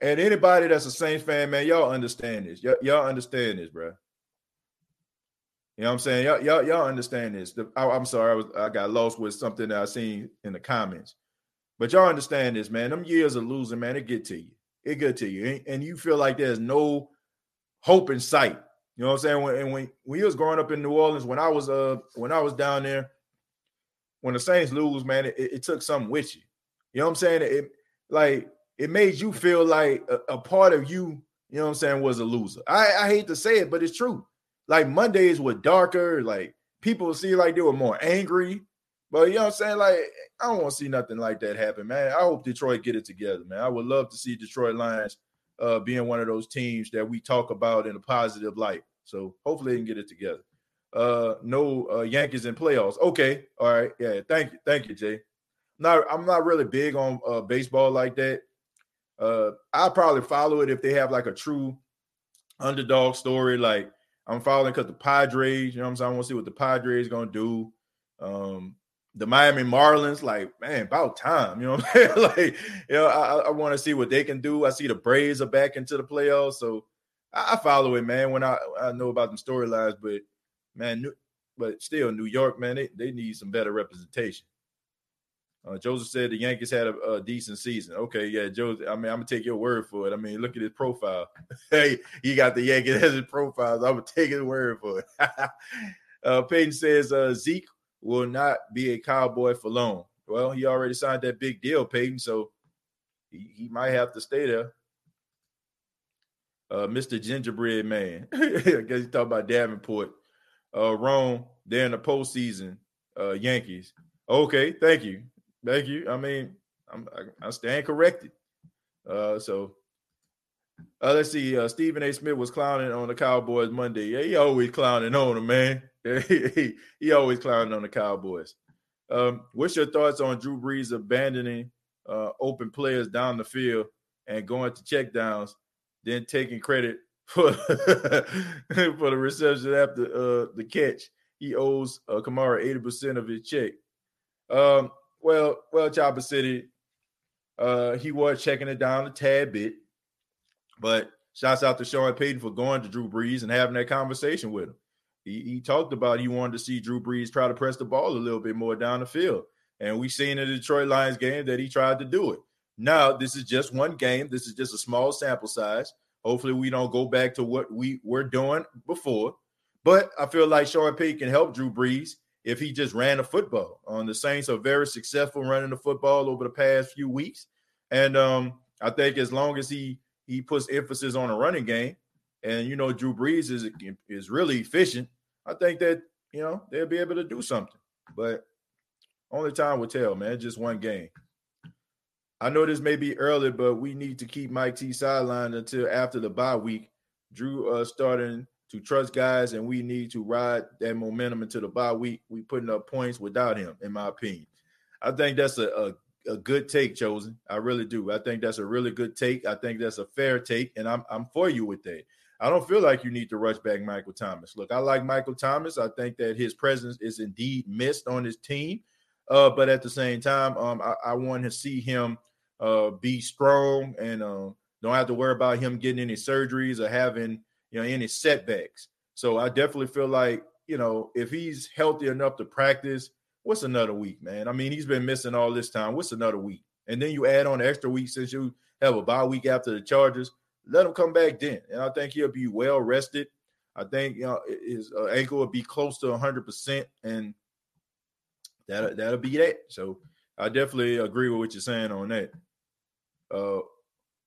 Speaker 2: and anybody that's a Saints fan, man, y'all understand this. Y'all understand this, bro. You know what I'm saying? Y'all, y'all, y'all understand this. The, I, am sorry, I was I got lost with something that I seen in the comments. But y'all understand this, man. Them years of losing, man, it get to you. It get to you. And, and you feel like there's no hope in sight. You know what I'm saying? When and when when was growing up in New Orleans, when I was uh when I was down there, when the Saints lose, man, it, it took something with you. You know what I'm saying? It like it made you feel like a, a part of you, you know what I'm saying, was a loser. I, I hate to say it, but it's true like Mondays were darker. Like people see like they were more angry. But you know what I'm saying? Like, I don't want to see nothing like that happen, man. I hope Detroit get it together, man. I would love to see Detroit Lions uh, being one of those teams that we talk about in a positive light. So hopefully they can get it together. Uh, no uh, Yankees in playoffs. Okay, all right, yeah. Thank you, thank you, Jay. Not, I'm not really big on uh, baseball like that. Uh, I'll probably follow it if they have like a true underdog story. Like I'm following because the Padres, you know what I'm saying? I want to see what the Padres gonna do. Um, the Miami Marlins, like, man, about time. You know what I'm like, you know, I, I want to see what they can do. I see the Braves are back into the playoffs. So I, I follow it, man, when I, I know about them storylines. But man, but still, New York, man, they, they need some better representation. Uh, Joseph said the Yankees had a, a, decent season. Okay, yeah, Joseph. I mean, I'm gonna take your word for it. I mean, look at his profile. hey, he got the Yankees as his profile. So I'm gonna take his word for it. uh, Peyton says uh, Zeke will not be a cowboy for long. Well, he already signed that big deal, Peyton, so he, he might have to stay there. Uh, Mr. Gingerbread Man. I guess he's talking about Davenport. Uh, Rome, they're in the postseason. Uh, Yankees. Okay, thank you. Thank you. I mean, I'm, I, I stand corrected. Uh, so uh, let's see. Uh, Stephen A. Smith was clowning on the Cowboys Monday. Yeah, he always clowning on them, man. he, always clowning on the Cowboys. Um, what's your thoughts on Drew Brees abandoning uh, open players down the field and going to checkdowns, then taking credit for for the reception after uh, the catch? He owes uh, Kamara eighty percent of his check. Um, well, well, Chopper City, uh, he was checking it down a tad bit, but shouts out to Sean Payton for going to Drew Brees and having that conversation with him. He, he talked about he wanted to see Drew Brees try to press the ball a little bit more down the field. And we seen in the Detroit Lions game that he tried to do it. Now, this is just one game. This is just a small sample size. Hopefully, we don't go back to what we were doing before. But I feel like Sean Payton can help Drew Brees if he just ran the football. Um, the Saints are very successful running the football over the past few weeks, and um, I think as long as he he puts emphasis on a running game, and you know Drew Brees is is really efficient, I think that you know they'll be able to do something. But only time will tell, man. Just one game. I know this may be early, but we need to keep Mike T sidelined until after the bye week. Drew uh, starting to trust guys, and we need to ride that momentum into the bye week. We putting up points without him, in my opinion. I think that's a, a, a good take, chosen. I really do. I think that's a really good take. I think that's a fair take, and I'm I'm for you with that. I don't feel like you need to rush back Michael Thomas. Look, I like Michael Thomas. I think that his presence is indeed missed on his team. Uh, but at the same time, um, I, I want to see him uh, be strong and uh, don't have to worry about him getting any surgeries or having you know, any setbacks. So I definitely feel like, you know, if he's healthy enough to practice, what's another week, man? I mean, he's been missing all this time. What's another week? And then you add on extra week since you have a bye week after the Chargers. Let him come back then, and I think he'll be well rested. I think you know his uh, ankle will be close to 100, percent and that that'll be that. So I definitely agree with what you're saying on that. Uh,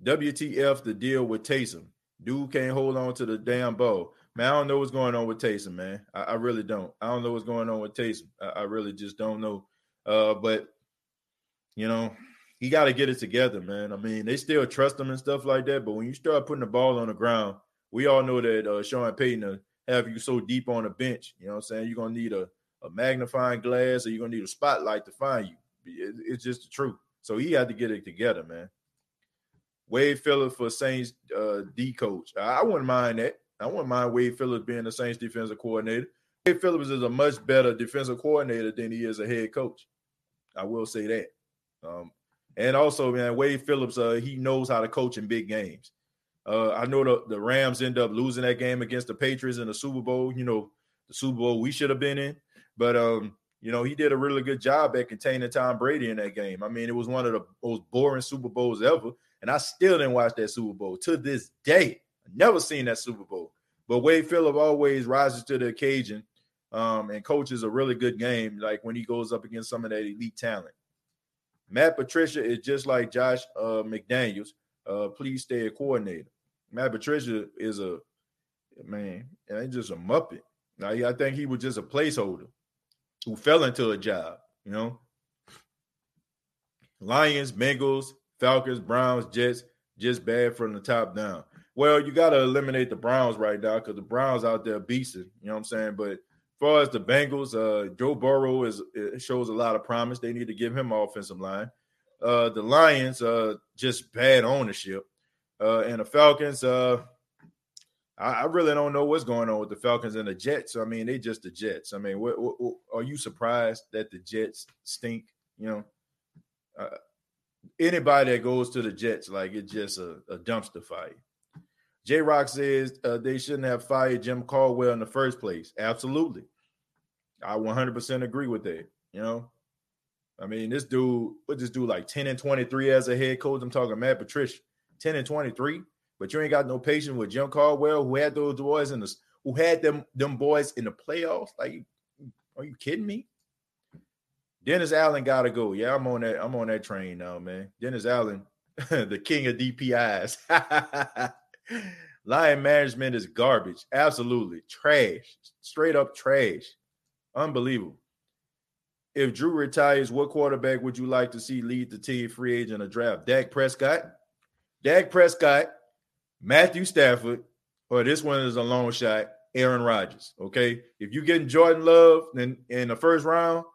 Speaker 2: WTF the deal with Taysom? Dude can't hold on to the damn ball. Man, I don't know what's going on with Taysom, man. I, I really don't. I don't know what's going on with Taysom. I, I really just don't know. Uh, but you know, he got to get it together, man. I mean, they still trust him and stuff like that. But when you start putting the ball on the ground, we all know that uh, Sean Payton have you so deep on the bench. You know what I'm saying? You're gonna need a, a magnifying glass or you're gonna need a spotlight to find you. It, it's just the truth. So he had to get it together, man. Wade Phillips for Saints uh, D coach. I wouldn't mind that. I wouldn't mind Wade Phillips being the Saints defensive coordinator. Wade Phillips is a much better defensive coordinator than he is a head coach. I will say that. Um, and also, man, Wade Phillips, uh, he knows how to coach in big games. Uh, I know the, the Rams end up losing that game against the Patriots in the Super Bowl. You know, the Super Bowl we should have been in. But um, you know, he did a really good job at containing Tom Brady in that game. I mean, it was one of the most boring Super Bowls ever. And I still didn't watch that Super Bowl to this day. I've never seen that Super Bowl. But Wade Phillip always rises to the occasion um, and coaches a really good game, like when he goes up against some of that elite talent. Matt Patricia is just like Josh uh, McDaniels. Uh, please stay a coordinator. Matt Patricia is a man, and just a muppet. Now, I think he was just a placeholder who fell into a job. You know, Lions, Bengals, Falcons, Browns, Jets, just bad from the top down. Well, you got to eliminate the Browns right now because the Browns out there beasting. You know what I'm saying? But as far as the Bengals, uh, Joe Burrow is shows a lot of promise. They need to give him offensive line. Uh, the Lions, uh, just bad ownership, uh, and the Falcons. Uh, I, I, really don't know what's going on with the Falcons and the Jets. I mean, they just the Jets. I mean, what, what, what, are you surprised that the Jets stink? You know, uh, anybody that goes to the Jets, like it's just a, a dumpster fire. J Rock says uh, they shouldn't have fired Jim Caldwell in the first place. Absolutely. I 100% agree with that. You know, I mean, this dude, what this dude like 10 and 23 as a head coach? I'm talking Matt Patricia, 10 and 23, but you ain't got no patience with Jim Caldwell, who had those boys in the who had them them boys in the playoffs. Like, are you kidding me? Dennis Allen got to go. Yeah, I'm on that. I'm on that train now, man. Dennis Allen, the king of DPIs. Lion management is garbage. Absolutely trash. Straight up trash. Unbelievable. If Drew retires, what quarterback would you like to see lead the team free agent or draft? Dak Prescott, Dak Prescott, Matthew Stafford, or this one is a long shot, Aaron Rodgers. Okay. If you're getting Jordan Love in, in the first round,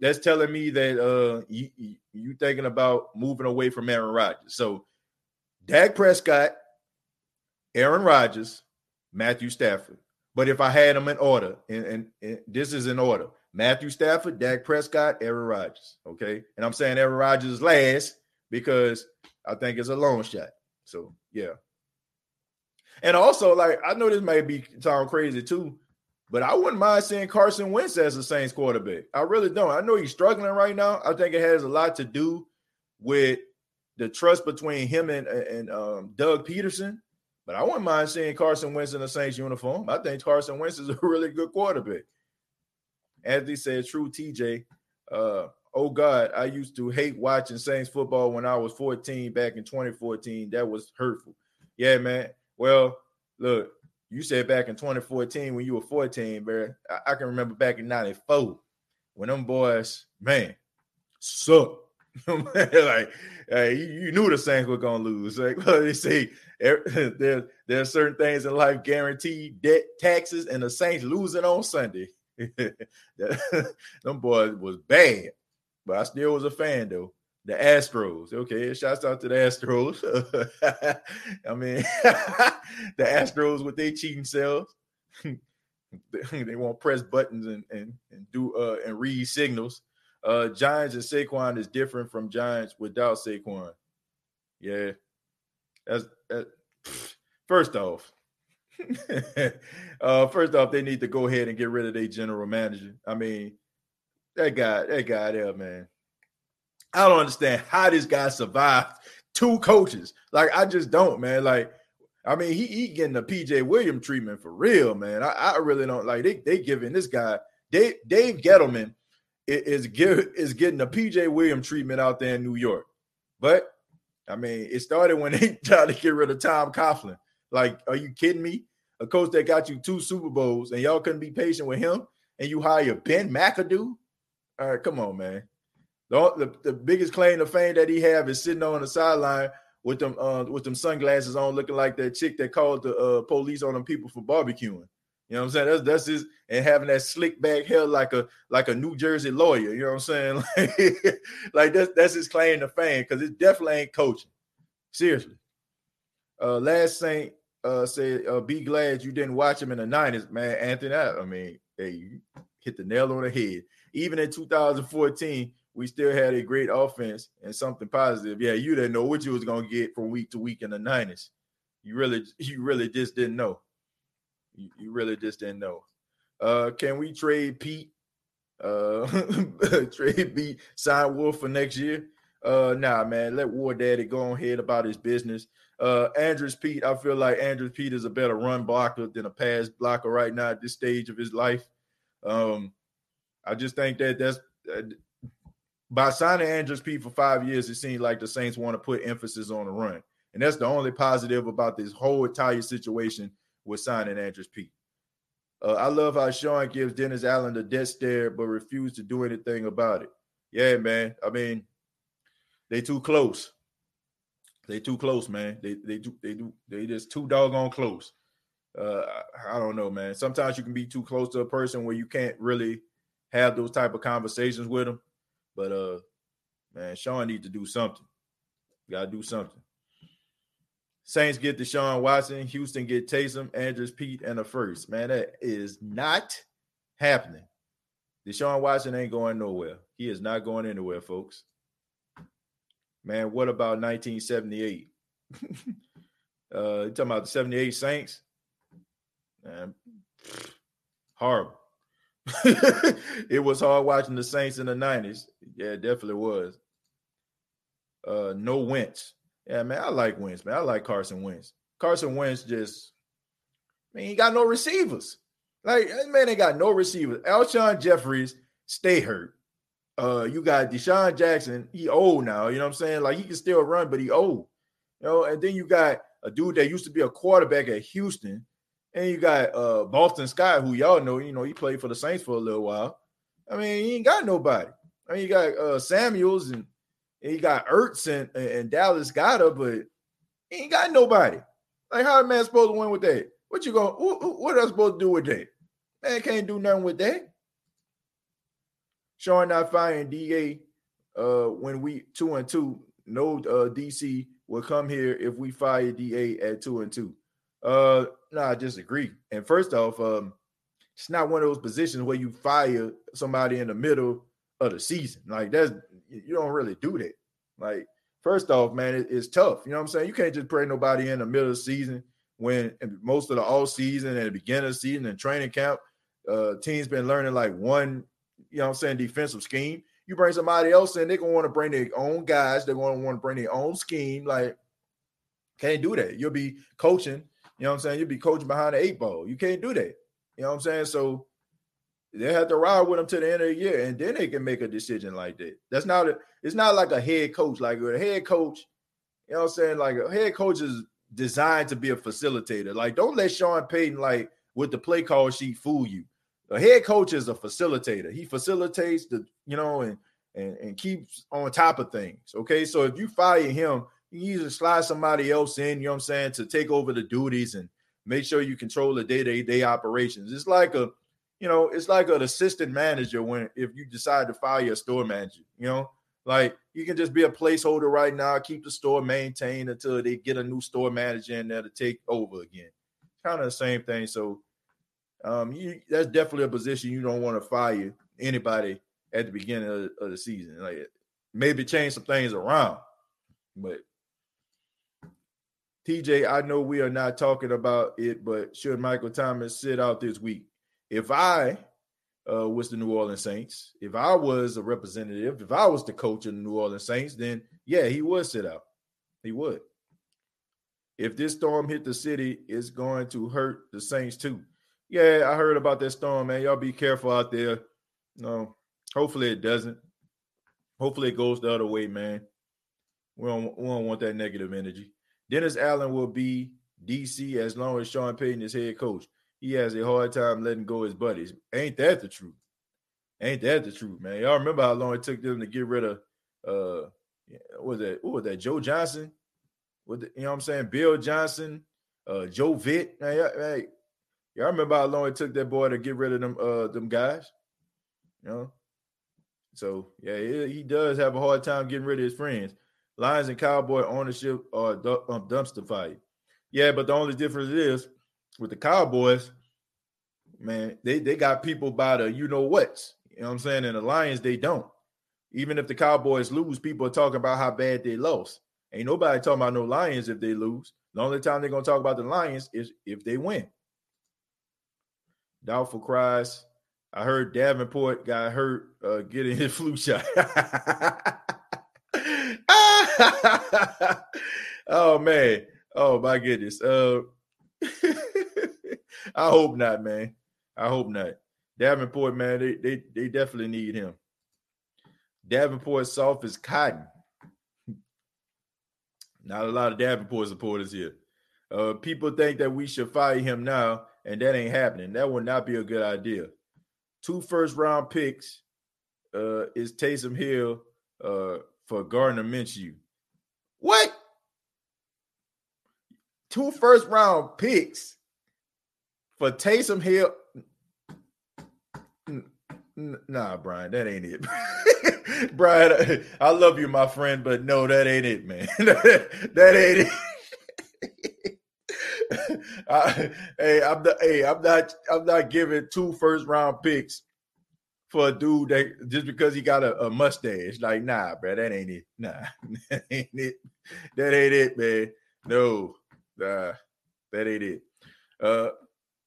Speaker 2: that's telling me that uh you you thinking about moving away from Aaron Rodgers. So Dak Prescott, Aaron Rodgers, Matthew Stafford. But if I had them in order, and, and, and, this is in order Matthew Stafford, Dak Prescott, Aaron Rodgers. Okay. And I'm saying Aaron Rodgers last because I think it's a long shot. So, yeah. And also, like, I know this may be sound crazy too, but I wouldn't mind seeing Carson Wentz as the Saints quarterback. I really don't. I know he's struggling right now. I think it has a lot to do with the trust between him and, and um, Doug Pederson. But I wouldn't mind seeing Carson Wentz in the Saints uniform. I think Carson Wentz is a really good quarterback. Anthony said, "True, TJ. Uh, oh God, I used to hate watching Saints football when I was 14 back in 2014. That was hurtful. Yeah, man. Well, look, you said back in 2014 when you were 14, bro. I, I can remember back in 94 when them boys, man, suck. like hey, you, you, knew the Saints were gonna lose. Like well, they say, er, there there are certain things in life guaranteed debt, taxes, and the Saints losing on Sunday. them boys was bad, but I still was a fan though. The Astros, okay, shouts out to the Astros. I mean, the Astros with their cheating selves. they won't press buttons and and, and do uh and read signals. Uh Giants and Saquon is different from Giants without Saquon. Yeah, that's that. First off, uh, first off, they need to go ahead and get rid of their general manager. I mean, that guy, that guy there, man. I don't understand how this guy survived two coaches. Like, I just don't, man. Like, I mean, he, he getting the PJ William treatment for real, man. I, I really don't like they they giving this guy Dave Dave Gettleman is give, is getting the PJ William treatment out there in New York. But I mean, it started when they tried to get rid of Tom Coughlin. Like, are you kidding me? A coach that got you two Super Bowls and y'all couldn't be patient with him, and you hire Ben McAdoo? All right, come on, man. The, the, the biggest claim to fame that he have is sitting on the sideline with them uh, with them sunglasses on, looking like that chick that called the uh, police on them people for barbecuing. You know what I'm saying? That's that's his and having that slick back hair like a like a New Jersey lawyer. You know what I'm saying? Like, like that's that's his claim to fame because it definitely ain't coaching. Seriously. Uh, last Saint uh, said, uh, "Be glad you didn't watch him in the '90s, man." Anthony, I mean, hey, hit the nail on the head. Even in 2014, we still had a great offense and something positive. Yeah, you didn't know what you was gonna get from week to week in the '90s. You really, you really just didn't know. You, you really just didn't know. Uh, can we trade Peat? Uh, trade Peat, sign Wolf for next year? Uh, nah, man. Let War Daddy go ahead about his business. Uh, Andrus Peat, I feel like Andrus Peat is a better run blocker than a pass blocker right now at this stage of his life. Um, I just think that that's by signing Andrus Peat for five years, it seems like the Saints want to put emphasis on the run, and that's the only positive about this whole entire situation with signing Andrus Peat. Uh, I love how Sean gives Dennis Allen the death stare, but refused to do anything about it. Yeah, man. I mean, they too close. They too close, man. They they do they do they just too doggone close. Uh, I don't know, man. Sometimes you can be too close to a person where you can't really have those type of conversations with them. But uh, man, Sean need to do something. Got to do something. Saints get Deshaun Watson. Houston get Taysom, Andrus, Peat, and a first. Man, that is not happening. Deshaun Watson ain't going nowhere. He is not going anywhere, folks. Man, what about 1978? uh, you talking about the 78 Saints? Man, horrible. it was hard watching the Saints in the 90s. Yeah, it definitely was. Uh, no Wentz. Yeah, man, I like Wentz, man. I like Carson Wentz. Carson Wentz just, man, he got no receivers. Like, man, they got no receivers. Alshon Jeffries, stay hurt. Uh, you got DeSean Jackson, he old now, you know what I'm saying? Like he can still run, but he old. You know, and then you got a dude that used to be a quarterback at Houston, and you got uh Boston Scott, who y'all know, you know, he played for the Saints for a little while. I mean, he ain't got nobody. I mean, you got uh Samuels and, and you got Ertz and, and Dallas Goedert, but he ain't got nobody. Like, how a man supposed to win with that? What you going? What, what I supposed to do with that? Man can't do nothing with that. Sean not firing DA uh, when we two and two. No uh, DC will come here if we fire DA at two and two. Uh, no, I disagree. And first off, um, it's not one of those positions where you fire somebody in the middle of the season. Like that's you don't really do that. Like first off, man, it, it's tough. You know what I'm saying? You can't just pray nobody in the middle of the season when most of the all season and the beginning of the season and training camp, uh, teams been learning like one you know what I'm saying, defensive scheme. You bring somebody else in, they're gonna want to bring their own guys, they're gonna want to bring their own scheme. Like, can't do that. You'll be coaching, you know what I'm saying? You'll be coaching behind the eight ball. You can't do that. You know what I'm saying? So they have to ride with them to the end of the year, and then they can make a decision like that. That's not a, it's not like a head coach. Like a head coach, you know what I'm saying? Like a head coach is designed to be a facilitator. Like, don't let Sean Payton, like with the play call sheet, fool you. A head coach is a facilitator. He facilitates the, you know, and and, and keeps on top of things. Okay. So if you fire him, you either slide somebody else in, you know what I'm saying, to take over the duties and make sure you control the day-to-day operations. It's like a, you know, it's like an assistant manager when if you decide to fire your store manager, you know, like you can just be a placeholder right now, keep the store maintained until they get a new store manager in there to take over again. Kind of the same thing. So um, you that's definitely a position you don't want to fire anybody at the beginning of, of the season. Like maybe change some things around, but TJ, I know we are not talking about it, but should Michael Thomas sit out this week? If I uh, was the New Orleans Saints, if I was a representative, if I was the coach of the New Orleans Saints, then yeah, he would sit out. He would. If this storm hit the city, it's going to hurt the Saints too. Yeah, I heard about that storm, man. Y'all be careful out there. No, hopefully it doesn't. Hopefully it goes the other way, man. We don't, we don't want that negative energy. Dennis Allen will be DC as long as Sean Payton is head coach. He has a hard time letting go his buddies. Ain't that the truth? Ain't that the truth, man? Y'all remember how long it took them to get rid of uh what was that? What was that? Joe Johnson? With the, you know what I'm saying? Bill Johnson, uh Joe Vitt. Man, hey, Y'all remember how long it took that boy to get rid of them uh them guys? You know? So yeah, he, he does have a hard time getting rid of his friends. Lions and Cowboy ownership are um, dumpster fire. Yeah, but the only difference is with the Cowboys, man, they, they got people by the you know what's. You know what I'm saying? And the Lions, they don't. Even if the Cowboys lose, people are talking about how bad they lost. Ain't nobody talking about no Lions if they lose. The only time they're gonna talk about the Lions is if they win. Doubtful cries. I heard Davenport got hurt uh, getting his flu shot. oh man. Oh my goodness. Uh, I hope not, man. I hope not. Davenport, man, they they, they definitely need him. Davenport soft as cotton. Not a lot of Davenport supporters here. Uh, people think that we should fire him now and that ain't happening. That would not be a good idea. Two first round picks uh, is Taysom Hill uh, for Gardner Minshew. What? Two first round picks for Taysom Hill. Nah, Brian, that ain't it. Brian, I love you, my friend, but no, that ain't it, man. that ain't it. I, hey, I'm not. Hey, I'm not. I'm not giving two first round picks for a dude that just because he got a, a mustache. Like, nah, bro, that ain't it. Nah, that ain't it. That ain't it, man. No, nah, that ain't it. Uh,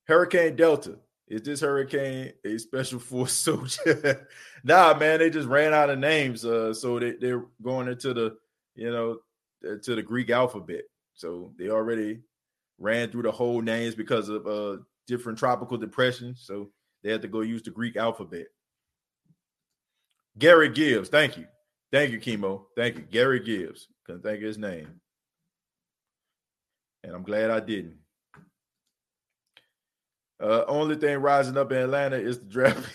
Speaker 2: Hurricane Delta. Is this hurricane a special force soldier? nah, man, they just ran out of names. Uh, so they, they're going into the, you know, uh, to the Greek alphabet. So they already ran through the whole names because of uh different tropical depressions. So they had to go use the Greek alphabet. Gary Gibbs, thank you. Thank you, Chemo. Thank you. Gary Gibbs. Couldn't think of his name. And I'm glad I didn't. Uh, only thing rising up in Atlanta is the draft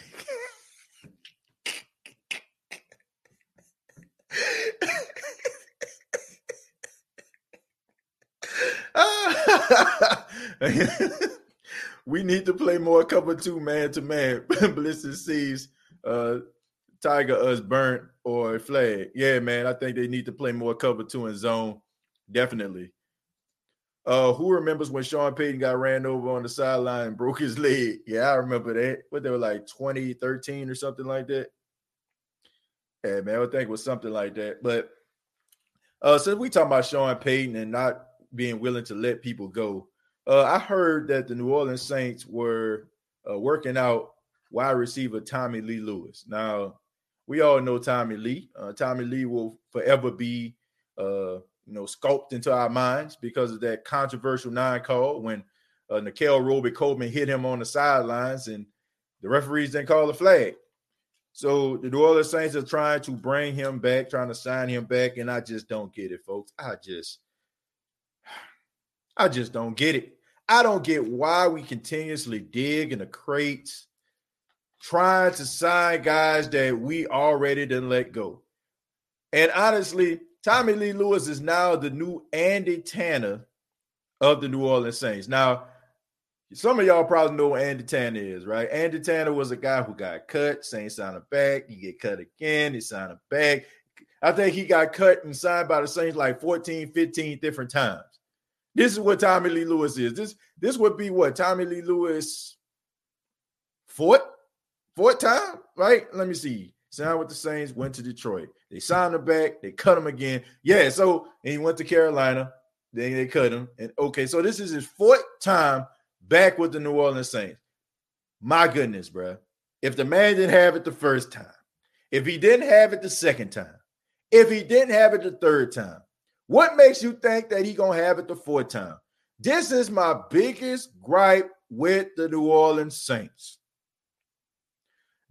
Speaker 2: we need to play more cover two man to man. Blister sees uh, Tiger us burnt or flag. Yeah, man. I think they need to play more cover two and zone. Definitely. Uh, who remembers when Sean Payton got ran over on the sideline and broke his leg? Yeah, I remember that. What they were like 2013 or something like that. Yeah, man, I think it was something like that. But uh, since we talking about Sean Payton and not being willing to let people go, uh, I heard that the New Orleans Saints were uh, working out wide receiver Tommy Lee Lewis. Now, we all know Tommy Lee. Uh, Tommy Lee will forever be uh, you know, sculpted into our minds because of that controversial nine call when uh, Nickell Robey-Coleman hit him on the sidelines and the referees didn't call the flag. So the New Orleans Saints are trying to bring him back, trying to sign him back, and I just don't get it, folks. I just, I just don't get it. I don't get why we continuously dig in the crates, trying to sign guys that we already didn't let go. And honestly, Tommy Lee Lewis is now the new Andy Tanner of the New Orleans Saints. Now, some of y'all probably know what Andy Tanner is, right? Andy Tanner was a guy who got cut, Saints signed him back. He get cut again, he signed him back. I think he got cut and signed by the Saints like 14, 15 different times. This is what Tommy Lee Lewis is. This this would be what Tommy Lee Lewis fourth fourth time, right? Let me see signed with the Saints, went to Detroit. They signed him back, they cut him again. Yeah, so and he went to Carolina, then they cut him. And okay, so this is his fourth time back with the New Orleans Saints. My goodness, bro. If the man didn't have it the first time, if he didn't have it the second time, if he didn't have it the third time, what makes you think that he gonna have it the fourth time? This is my biggest gripe with the New Orleans Saints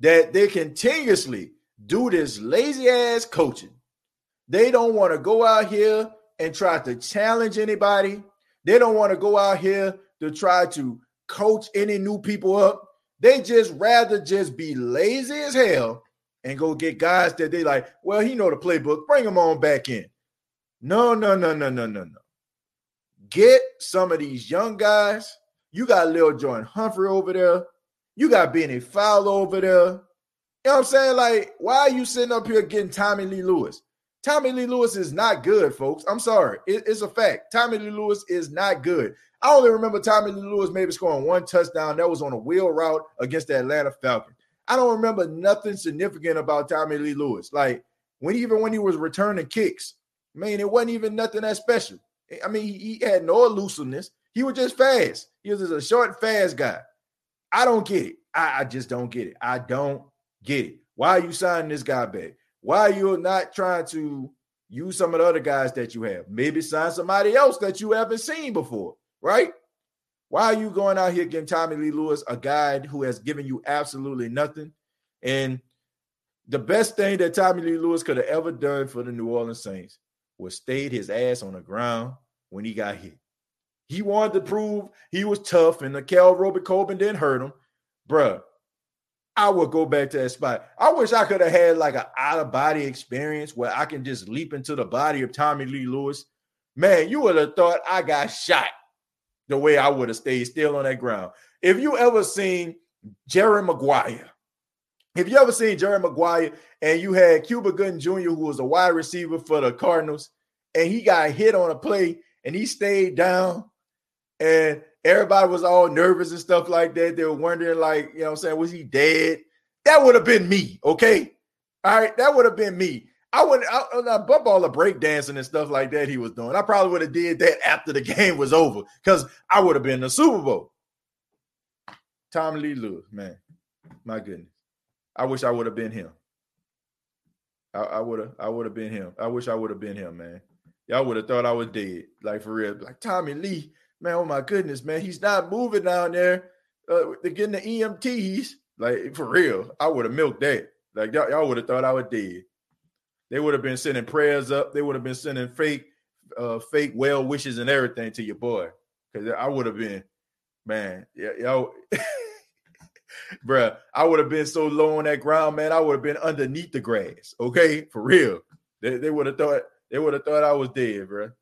Speaker 2: that they continuously do this lazy ass coaching. They don't want to go out here and try to challenge anybody. They don't want to go out here to try to coach any new people up. They just rather just be lazy as hell and go get guys that they like, well, he know the playbook, bring them on back in. No, no, no, no, no, no, no. Get some of these young guys. You got Lil Jordan Humphrey over there. You got Bennie Fowler over there. You know what I'm saying? Like, why are you sitting up here getting Tommy Lee Lewis? Tommy Lee Lewis is not good, folks. I'm sorry. It, it's a fact. Tommy Lee Lewis is not good. I only remember Tommy Lee Lewis maybe scoring one touchdown. That was on a wheel route against the Atlanta Falcons. I don't remember nothing significant about Tommy Lee Lewis. Like when even when he was returning kicks, man, it wasn't even nothing that special. I mean, he, he had no elusiveness. He was just fast. He was just a short, fast guy. I don't get it. I, I just don't get it. I don't get it. Why are you signing this guy back? Why are you not trying to use some of the other guys that you have? Maybe sign somebody else that you haven't seen before, right? Why are you going out here getting Tommy Lee Lewis, a guy who has given you absolutely nothing? And the best thing that Tommy Lee Lewis could have ever done for the New Orleans Saints was stayed his ass on the ground when he got hit. He wanted to prove he was tough, and the Nickell Robey-Coleman didn't hurt him, bruh. I would go back to that spot. I wish I could have had like an out of body experience where I can just leap into the body of Tommy Lee Lewis. Man, you would have thought I got shot the way I would have stayed still on that ground. If you ever seen Jerry Maguire, if you ever seen Jerry Maguire and you had Cuba Gooding Jr., who was a wide receiver for the Cardinals, and he got hit on a play and he stayed down, and everybody was all nervous and stuff like that. They were wondering, like, you know what I'm saying, was he dead? That would have been me, okay? All right, that would have been me. I wouldn't I, I bump all the break dancing and stuff like that he was doing. I probably would have did that after the game was over because I would have been in the Super Bowl. Tommy Lee Lewis, man, my goodness. I wish I would have been him. I would have, I would have been him. I wish I would have been him, man. Y'all would have thought I was dead, like for real. Like Tommy Lee, man. Oh my goodness, man. He's not moving down there. Uh, they're getting the EMTs. Like for real, I would have milked that. Like y'all, y'all would have thought I was dead. They would have been sending prayers up. They would have been sending fake, uh, fake well wishes and everything to your boy. Cause I would have been, man. Yeah, y'all. bruh, I would have been so low on that ground, man. I would have been underneath the grass. Okay, for real. They, they would have thought they would have thought I was dead, bruh.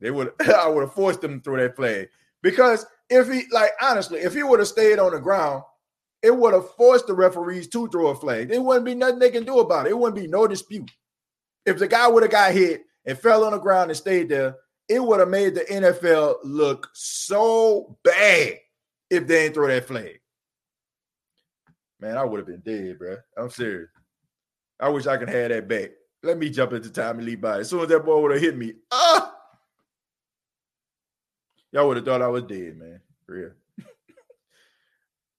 Speaker 2: They would I would have forced them to throw that flag because if he like honestly, if he would have stayed on the ground, it would have forced the referees to throw a flag. There wouldn't be nothing they can do about it. It wouldn't be no dispute. If the guy would have got hit and fell on the ground and stayed there, it would have made the NFL look so bad if they didn't throw that flag man, I would have been dead, bro. I'm serious. I wish I could have that back. Let me jump into Tommy Lee body. As soon as that ball would have hit me, ah, y'all would have thought I was dead, man. For real.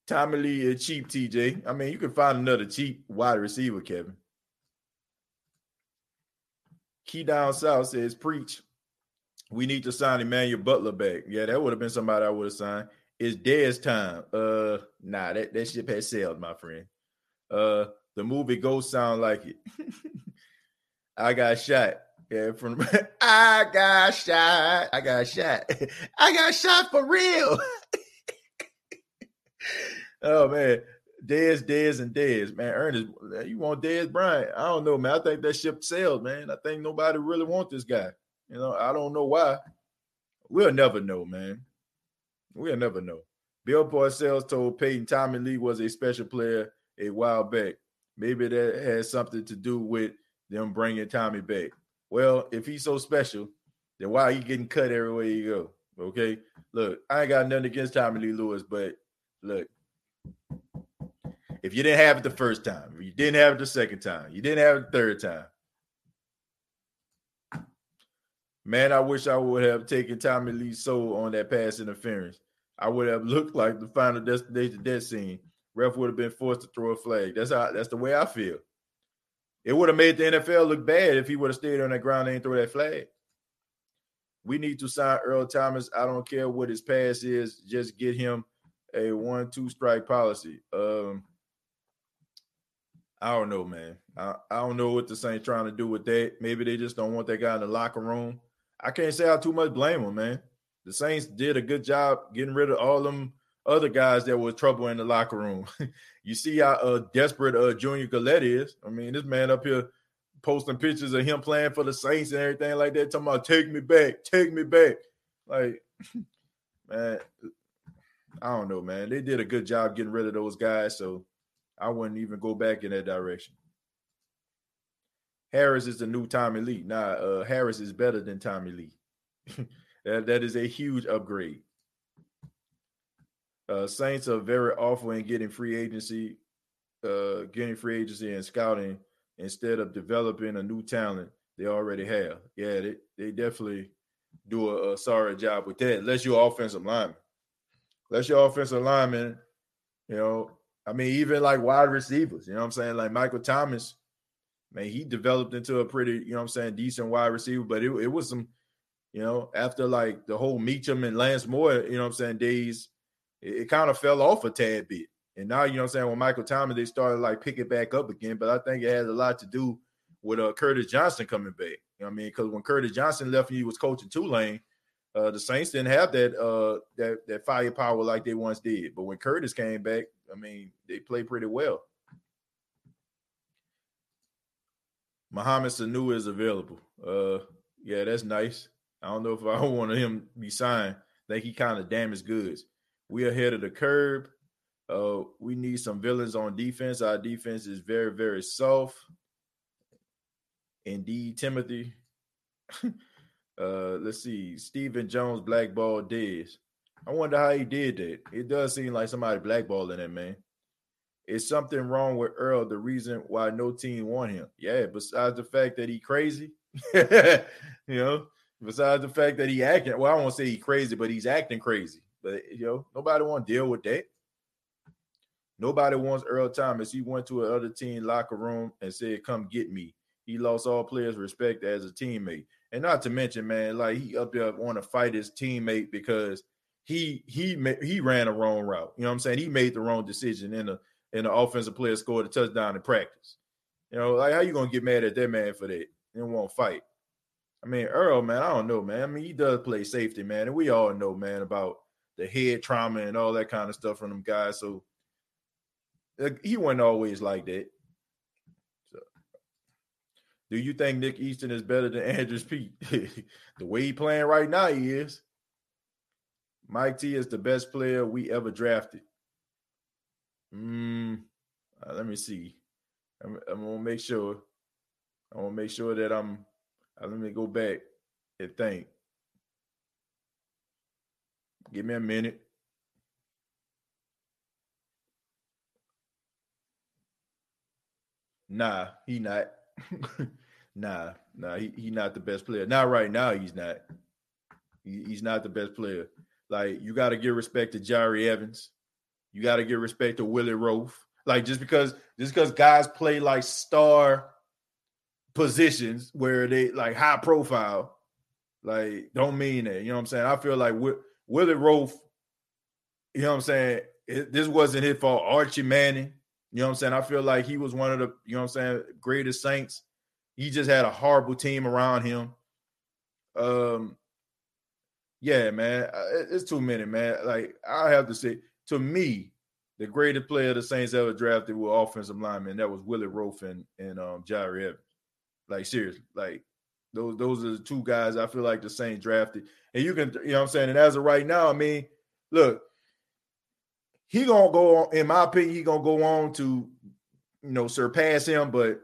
Speaker 2: Tommy Lee is cheap, TJ. I mean, you can find another cheap wide receiver, Kevin. Key down south says, preach. We need to sign Emmanuel Butler back. Yeah, that would have been somebody I would have signed. It's Dez time. Uh, nah, that, that ship has sailed, my friend. Uh, the movie Ghost sound like it. I got shot. Yeah, from I got shot. I got shot. I got shot for real. oh man, Dez, Dez, and Dez, man. Ernest, you want Dez Bryant? I don't know, man. I think that ship sailed, man. I think nobody really want this guy. You know, I don't know why. We'll never know, man. We'll never know. Bill Parcells told Payton Tommy Lee was a special player a while back. Maybe that has something to do with them bringing Tommy back. Well, if he's so special, then why are you getting cut everywhere you go? Okay. Look, I ain't got nothing against Tommy Lee Lewis, but look, if you didn't have it the first time, you didn't have it the second time, you didn't have it the third time. Man, I wish I would have taken Tommy Lee's soul on that pass interference. I would have looked like the final destination death scene. Ref would have been forced to throw a flag. That's how that's the way I feel. It would have made the NFL look bad if he would have stayed on that ground and throw that flag. We need to sign Earl Thomas. I don't care what his pass is, just get him a one-two strike policy. Um, I don't know, man. I, I don't know what the Saints trying to do with that. Maybe they just don't want that guy in the locker room. I can't say I too much blame him, man the Saints did a good job getting rid of all them other guys that were trouble in the locker room. you see how uh, desperate uh, Junior Galette is. I mean, this man up here posting pictures of him playing for the Saints and everything like that, talking about take me back, take me back. Like, man, I don't know, man. They did a good job getting rid of those guys, so I wouldn't even go back in that direction. Harris is the new Tommy Lee. Nah, uh, Harris is better than Tommy Lee. That, that is a huge upgrade. Uh, Saints are very awful in getting free agency, uh, getting free agency and scouting instead of developing a new talent they already have. Yeah, they, they definitely do a, a sorry job with that. Unless you're offensive lineman. Unless you're offensive lineman, you know, I mean, even like wide receivers, you know what I'm saying? Like Michael Thomas, man, he developed into a pretty, you know what I'm saying, decent wide receiver, but it, it was some you know, after like the whole Meachem and Lance Moore, you know what I'm saying, days, it, it kind of fell off a tad bit. And now, you know what I'm saying, when Michael Thomas, they started like picking back up again. But I think it has a lot to do with uh, Curtis Johnson coming back. You know what I mean? Because when Curtis Johnson left and he was coaching Tulane, Uh, the Saints didn't have that uh that that firepower like they once did. But when Curtis came back, I mean, they played pretty well. Mohamed Sanu is available. Uh, yeah, that's nice. I don't know if I want him to be signed. I think he kind of damaged goods. We ahead of the curb. Uh, we need some villains on defense. Our defense is very, very soft. Indeed, Timothy. uh, let's see. Stephen Jones blackballed Dez. I wonder how he did that. It does seem like somebody blackballing that man. Is something wrong with Earl? The reason why no team want him? Yeah, besides the fact that he crazy, you know, besides the fact that he acting. Well, I won't say he crazy, but he's acting crazy. But you know, nobody want to deal with that. Nobody wants Earl Thomas. He went to another team locker room and said, "Come get me." He lost all players' respect as a teammate, and not to mention, man, like he up there want to fight his teammate because he he he ran a wrong route. You know what I'm saying? He made the wrong decision in the in the offensive player scored a touchdown in practice. You know, like how you gonna get mad at that man for that and won't fight? I mean, Earl, man, I don't know, man. I mean, he does play safety, man, and we all know, man, about the head trauma and all that kind of stuff from them guys. So he wasn't always like that. So, do you think Nick Easton is better than Andrus Peat? the way he playing right now, he is. Mike T is the best player we ever drafted. Mm, uh, let me see. I'm, I'm, gonna make sure. I'm gonna make sure that I'm. Uh, let me go back and think. Give me a minute. Nah, he not. nah, nah, he, he not the best player. Not right now, he's not. He, he's not the best player. Like you got to give respect to Jahri Evans. You got to give respect to Willie Roaf. Like just because just because guys play like star positions where they like high profile, like don't mean that. You know what I'm saying? I feel like Willie Roaf, you know what I'm saying? It, this wasn't his fault. Archie Manning, you know what I'm saying? I feel like he was one of the, you know what I'm saying, greatest Saints. He just had a horrible team around him. Um, yeah, man, it's too many, man. Like I have to say, to me, the greatest player the Saints ever drafted were offensive linemen. That was Willie Roaf and, and um Jahri Evans. Like seriously, like those those are the two guys I feel like the Saints drafted. And you can, you know what I'm saying? And as of right now, I mean, look, he gonna go on, in my opinion, he gonna go on to you know surpass him, but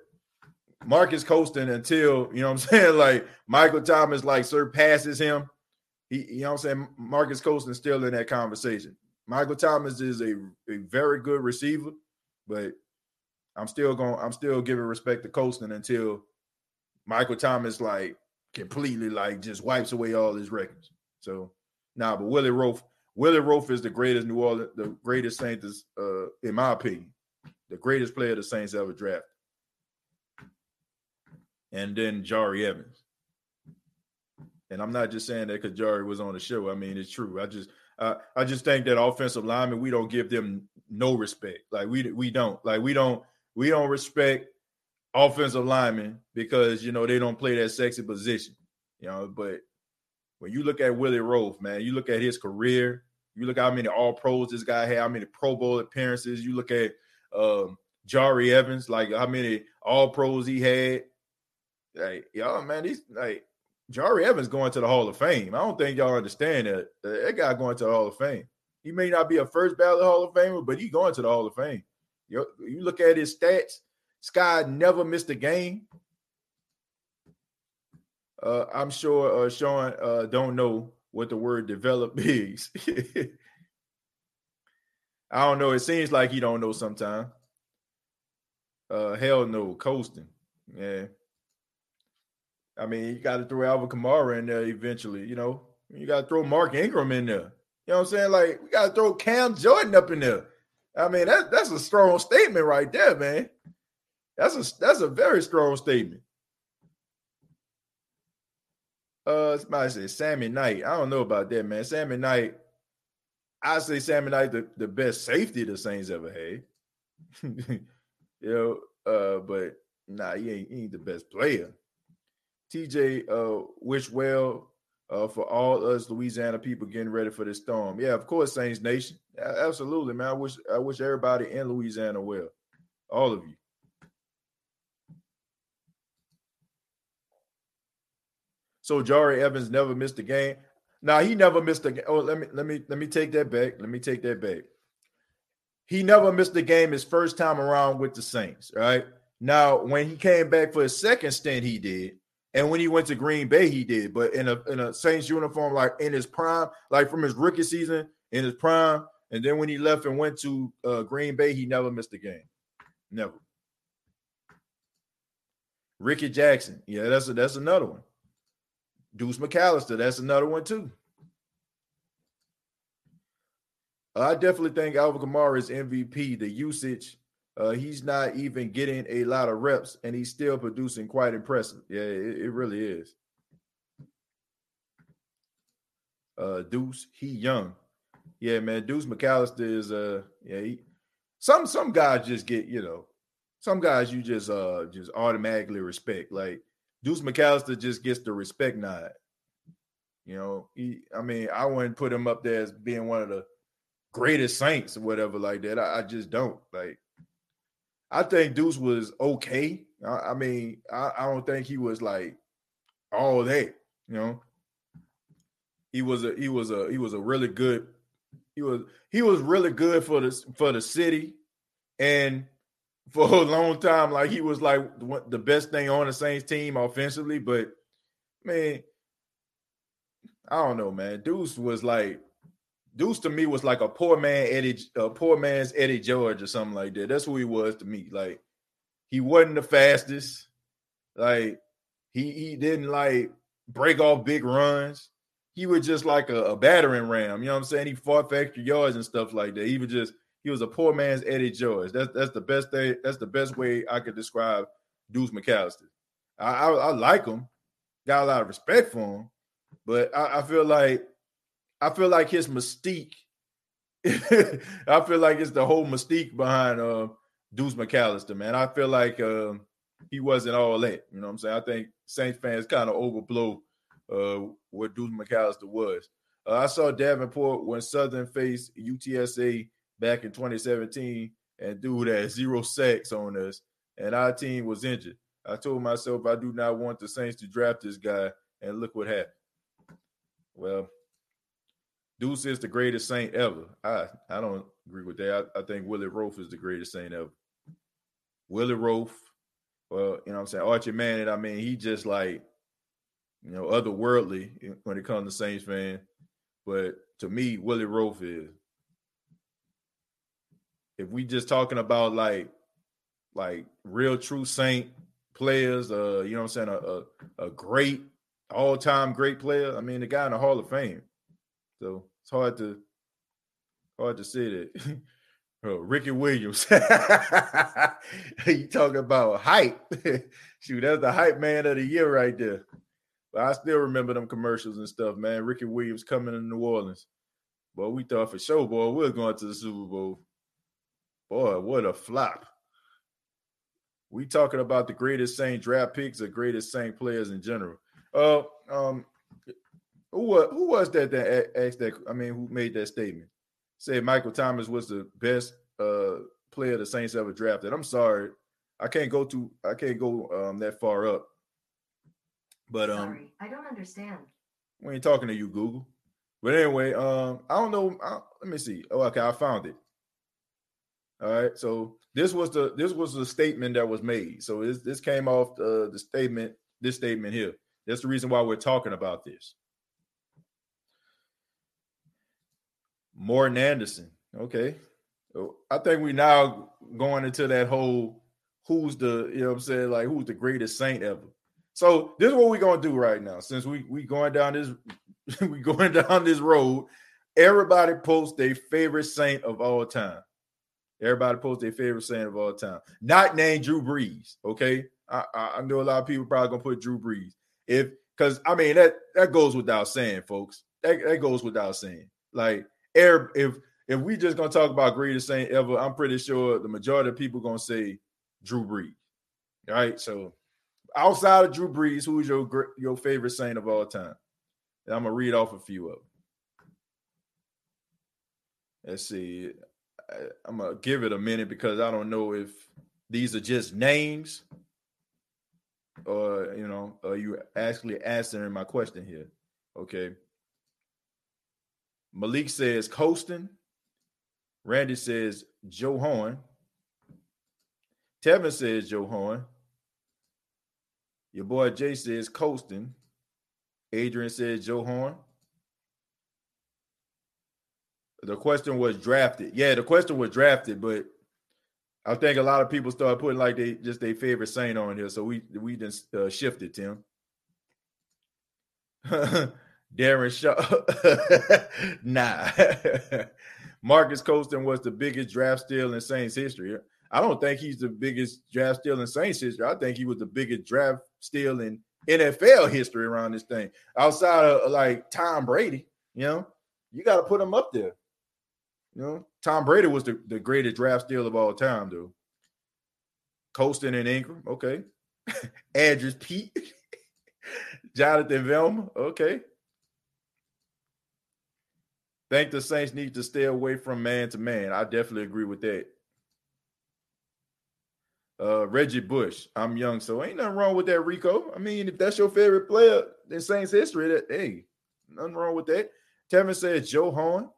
Speaker 2: Marques Colston until you know what I'm saying, like Michael Thomas like surpasses him. He, you know what I'm saying? Marques Colston still in that conversation. Michael Thomas is a, a very good receiver, but I'm still going. I'm still giving respect to Colston until Michael Thomas like completely like just wipes away all his records. So nah, but Willie Roaf, Willie Roaf is the greatest New Orleans, the greatest Saints, uh, in my opinion, the greatest player the Saints ever drafted. And then Jahri Evans. And I'm not just saying that because Jahri was on the show. I mean, it's true. I just uh, I just think that offensive linemen we don't give them no respect. Like we we don't like we don't we don't respect offensive linemen because you know they don't play that sexy position. You know, but when you look at Willie Roaf, man, you look at his career. You look how many All Pros this guy had, how many Pro Bowl appearances. You look at um, Jahri Evans, like how many All Pros he had. Like, y'all, man, he's like Jahri Evans going to the Hall of Fame. I don't think y'all understand that. That guy going to the Hall of Fame. He may not be a first ballot Hall of Famer, but he going to the Hall of Fame. You look at his stats. Sky never missed a game. Uh, I'm sure uh, Sean uh, don't know what the word develop is. I don't know. It seems like he don't know sometimes. Uh, hell no, Colston. Yeah. I mean, you got to throw Alvin Kamara in there eventually, you know. You got to throw Mark Ingram in there. You know what I'm saying? Like, we got to throw Cam Jordan up in there. I mean, that, that's a strong statement right there, man. That's a that's a very strong statement. Uh, somebody Sammy Knight. I don't know about that, man. Sammy Knight. I say Sammy Knight the, the best safety the Saints ever had. you know, uh, but nah, he ain't, he ain't the best player. TJ uh wish well uh, for all us Louisiana people getting ready for this storm. Yeah, of course, Saints Nation. Absolutely, man. I wish I wish everybody in Louisiana well. All of you. So Jahri Evans never missed a game. Now he never missed a game. Oh, let me let me let me take that back. Let me take that back. He never missed a game his first time around with the Saints. Right now, when he came back for his second stint, he did, and when he went to Green Bay, he did. But in a in a Saints uniform, like in his prime, like from his rookie season in his prime, and then when he left and went to uh, Green Bay, he never missed a game. Never. Rickey Jackson, yeah, that's a, that's another one. Deuce McAllister, that's another one too. I definitely think Alvin Kamara is MVP. The usage, uh, he's not even getting a lot of reps, and he's still producing quite impressive. Yeah, it, it really is. Uh, Deuce, he young. Yeah, man. Deuce McAllister is uh, yeah. He, some some guys just get you know, some guys you just uh just automatically respect. Like Deuce McAllister just gets the respect nod. You know, he, I mean, I wouldn't put him up there as being one of the greatest Saints or whatever like that. I, I just don't like. I think Deuce was okay. I, I mean, I, I, don't think he was like all that. You know, he was a he was a he was a really good. He was he was really good for the for the city, and for a long time. Like he was like the best thing on the Saints team offensively, but man, I don't know, man. Deuce was like Deuce to me was like a poor man Eddie, a poor man's Eddie George or something like that. That's who he was to me. Like he wasn't the fastest. Like he he didn't like break off big runs. He was just like a, a battering ram. You know what I'm saying? He fought for extra yards and stuff like that. He was just he was a poor man's Eddie George. That's that's the best thing. That's the best way I could describe Deuce McAllister. I, I, I like him, got a lot of respect for him, but I, I feel like I feel like his mystique. I feel like it's the whole mystique behind uh, Deuce McAllister, man. I feel like uh, he wasn't all that. You know what I'm saying? I think Saints fans kind of overblow uh, what Deuce McAllister was. Uh, I saw Davenport when Southern faced UTSA back in 2017 and dude had zero sacks on us, and our team was injured. I told myself I do not want the Saints to draft this guy, and look what happened. Well, Deuce is the greatest Saint ever. I I don't agree with that. I, I think Willie Roaf is the greatest Saint ever. Willie Roaf, well, you know what I'm saying? Archie Manning, I mean, he just like, you know, otherworldly when it comes to Saints fan. But to me, Willie Roaf is if we just talking about like like real true saint players, uh, you know what I'm saying, a, a, a great all-time great player. I mean, the guy in the Hall of Fame. So it's hard to hard to say that. oh, Ricky Williams. you talking about hype. Shoot, that's the hype man of the year right there. But I still remember them commercials and stuff, man. Ricky Williams coming to New Orleans. But we thought for sure, boy, we are going to the Super Bowl. Boy, what a flop. We talking about the greatest Saint draft picks or greatest Saint players in general. Uh, um, who who was that that asked that? I mean, who made that statement? Said Michael Thomas was the best uh player the Saints ever drafted. I'm sorry, I can't go to I can't go um that far up. But um,
Speaker 5: sorry, I don't understand.
Speaker 2: We ain't talking to you, Google. But anyway, um, I don't know. I, let me see. Oh, okay, I found it. All right. So this was the this was the statement that was made. So this this came off the, the statement, this statement here. That's the reason why we're talking about this. Morten Andersen. Okay. I think we now going into that whole who's the, you know I'm saying, like who's the greatest saint ever. So this is what we're gonna do right now. Since we we going down this we going down this road, everybody post their favorite saint of all time. Everybody post their favorite saying of all time. Not named Drew Brees. Okay. I, I, know a lot of people probably gonna put Drew Brees. If because I mean that that goes without saying, folks. That, that goes without saying. Like air if if we just gonna talk about greatest saint ever, I'm pretty sure the majority of people gonna say Drew Brees. All right. So outside of Drew Brees, who's your your favorite saint of all time? I'm gonna read off a few of them. Let's see. I'm gonna give it a minute because I don't know if these are just names or you know, are you actually answering my question here? Okay. Malik says Colston. Randy says Joe Horn. Tevin says Joe Horn. Your boy Jay says Colston. Adrian says Joe Horn. The question was drafted. Yeah, the question was drafted, but I think a lot of people started putting like they just their favorite saint on here. So we we just uh, shifted, Tim. Darren Shaw. nah. Marques Colston was the biggest draft steal in Saints history. I don't think he's the biggest draft steal in Saints history. I think he was the biggest draft steal in NFL history around this thing. Outside of like Tom Brady, you know, you got to put him up there. You know, Tom Brady was the, the greatest draft steal of all time, though. Colston and Ingram, okay. Andrus Peat, Jonathan Vilma, okay. Think the Saints need to stay away from man to man. I definitely agree with that. Uh, Reggie Bush, I'm young, so ain't nothing wrong with that, Rico. I mean, if that's your favorite player in Saints history, that hey, nothing wrong with that. Tevin says Joe Horn.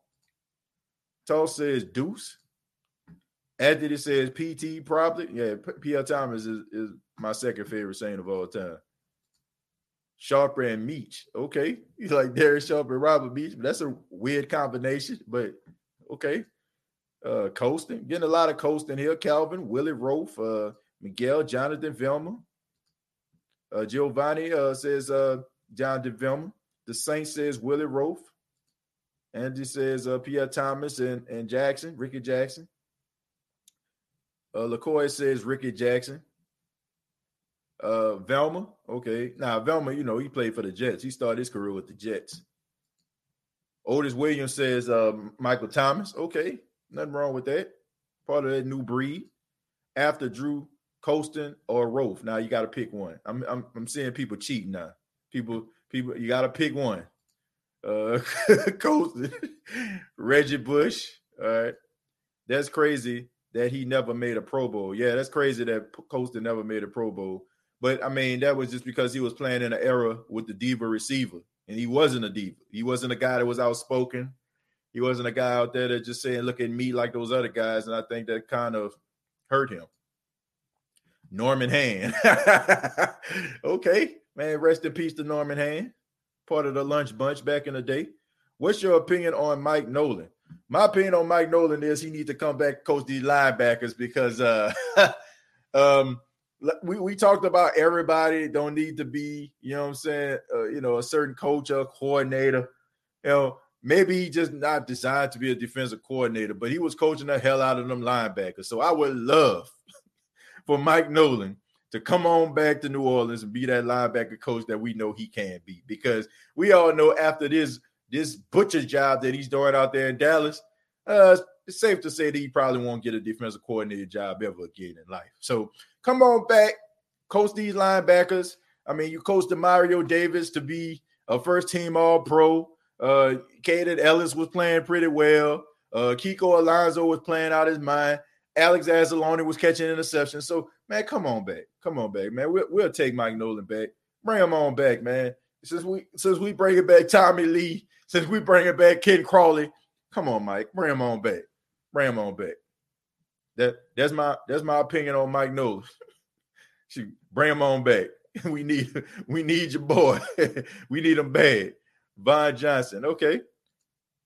Speaker 2: Toss says Deuce. Anthony says PT probably. Yeah, P.L. Thomas is, is my second favorite saint of all time. Sharper and Meach. Okay. He's like Derek Sharper and Robert Meach, but that's a weird combination. But okay. Uh Colston. Getting a lot of Colston here. Calvin, Willie Roaf, uh, Miguel, Jonathan Vilma. Uh, Giovanni uh, says uh, Jonathan Vilma. The Saint says Willie Roaf. Andy says uh, Pierre Thomas and, and Jackson, Rickey Jackson. Uh, LaCoy says Rickey Jackson. Uh, Vilma, okay. Now Vilma, you know, he played for the Jets. He started his career with the Jets. Otis Williams says uh, Michael Thomas. Okay, nothing wrong with that. Part of that new breed. After Drew Colston or Roaf. Now you got to pick one. I'm, I'm I'm seeing people cheating now. People people you got to pick one uh Colston, Reggie Bush. All right. That's crazy that he never made a Pro Bowl. Yeah, that's crazy that Colston never made a Pro Bowl. But I mean, that was just because he was playing in an era with the diva receiver, and he wasn't a diva. He wasn't a guy that was outspoken. He wasn't a guy out there that just saying, "Look at me," like those other guys, and I think that kind of hurt him. Norman Hand. okay, man. Rest in peace to Norman Hand part of the lunch bunch back in the day. What's your opinion on Mike Nolan? My opinion on Mike Nolan is he needs to come back coach these linebackers because uh um we, we talked about everybody don't need to be, you know what I'm saying, uh, you know, a certain coach or coordinator. You know, maybe he just not designed to be a defensive coordinator, but he was coaching the hell out of them linebackers. So I would love for Mike Nolan to come on back to New Orleans and be that linebacker coach that we know he can be. Because we all know after this this butcher job that he's doing out there in Dallas, uh, it's safe to say that he probably won't get a defensive coordinator job ever again in life. So come on back, coach these linebackers. I mean, you coached Mario Davis to be a first team All Pro. Uh, Kaden Elliss was playing pretty well. Uh, Kiko Alonso was playing out his mind. Alex Anzalone was catching interceptions. So, man, come on back. Come on back, man. We'll, we'll take Mike Nolan back. Bring him on back, man. Since we since we bring it back Tommy Lee, since we bring it back Ken Crawley, come on, Mike. Bring him on back. Bring him on back. That that's my that's my opinion on Mike Nolan. Should bring him on back. We need we need your boy. we need him bad. Vaughan Johnson. Okay.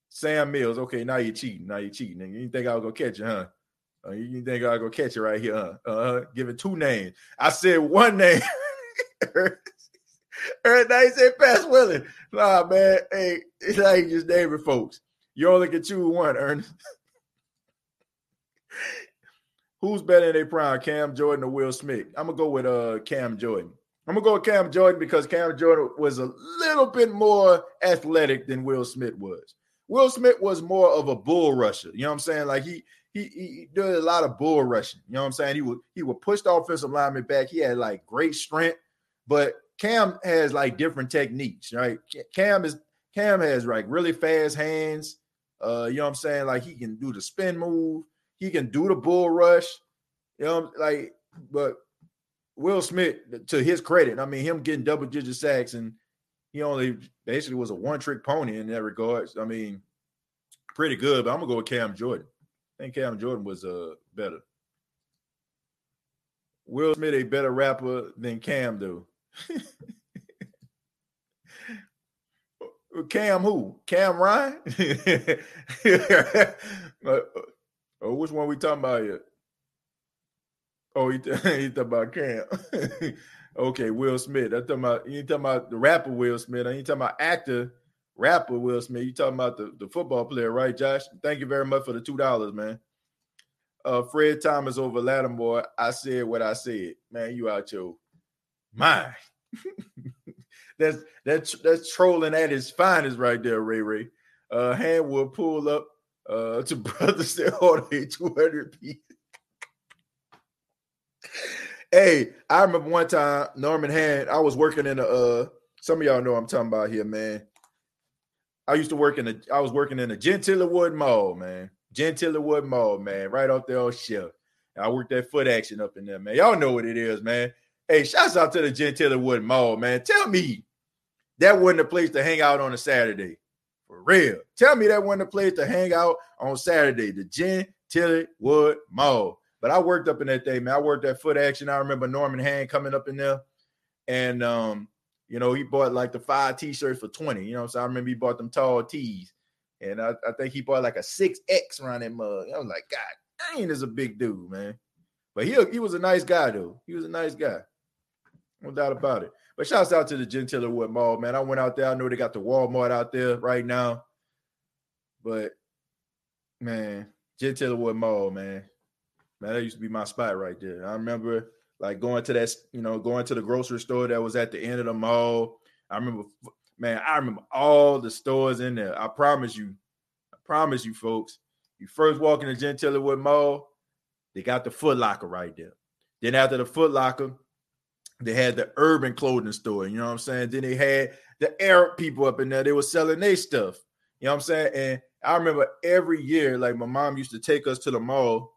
Speaker 2: Sam Mills. Okay, now you're cheating. Now you're cheating. You think I was gonna catch you, huh? Uh, you think I go catch it right here? Huh? Uh, give it two names. I said one name. Every night said Pass Willie. Nah, man. Hey, it's like just naming folks. You only can choose one, Ernest. Who's better in their prime, Cam Jordan or Will Smith? I'm gonna go with uh Cam Jordan. I'm gonna go with Cam Jordan because Cam Jordan was a little bit more athletic than Will Smith was. Will Smith was more of a bull rusher. You know what I'm saying? Like he he, he did a lot of bull rushing. You know what I'm saying? He would he would push the offensive lineman back. He had like great strength, but Cam has like different techniques, right? Cam is Cam has like really fast hands. Uh, you know what I'm saying? Like he can do the spin move, he can do the bull rush. You know, like, but Will Smith, to his credit, I mean, him getting double digit sacks and he only basically was a one trick pony in that regards. I mean, pretty good, but I'm gonna go with Cam Jordan. I think Cam Jordan was uh better. Will Smith a better rapper than Cam do. Cam who? Cam Ryan? oh, which one we talking about here? Oh, he, he talking about Cam. okay, Will Smith. I talking about you talking about the rapper Will Smith. I ain't talking about actor rapper Will Smith. You talking about the, the football player, right, Josh? Thank you very much for the two dollars, man. Uh, Fred Thomas over Lattimore. I said what I said, man. You out your mind. that's that's that's trolling at its finest right there, Ray Ray. Uh, hand will pull up uh to brothers that order 200 pieces. hey, I remember one time Norman Hand, I was working in a uh some of y'all know I'm talking about here, man. I used to work in a I was working in a Gentilly Wood Mall, man. Gentilly Wood Mall, man, right off the old shelf. I worked that foot action up in there, man. Y'all know what it is, man. Hey, shouts out to the Gentilly Wood Mall, man. Tell me that wasn't a place to hang out on a Saturday. For real. Tell me that wasn't a place to hang out on Saturday. The Gentilly Wood Mall. But I worked up in that day, man. I worked that foot action. I remember Norman Hand coming up in there. And um, you know, he bought like the five t-shirts for 20. You know so I remember he bought them tall tees. And I, I think he bought like a 6X around that mug. I was like, God dang, is a big dude, man. But he, he was a nice guy, though. He was a nice guy. No doubt about it. But shouts out to the Gentilly Wood Mall, man. I went out there. I know they got the Walmart out there right now. But man, Gentilly Wood Mall, man. Man, that used to be my spot right there. I remember like going to that, you know, going to the grocery store that was at the end of the mall. I remember, man, I remember all the stores in there. I promise you, I promise you, folks. You first walk in the Gentilly Wood Mall, they got the Foot Locker right there. Then after the Foot Locker, they had the urban clothing store, you know what I'm saying? Then they had the Arab people up in there, they were selling their stuff, you know what I'm saying? And I remember every year, like my mom used to take us to the mall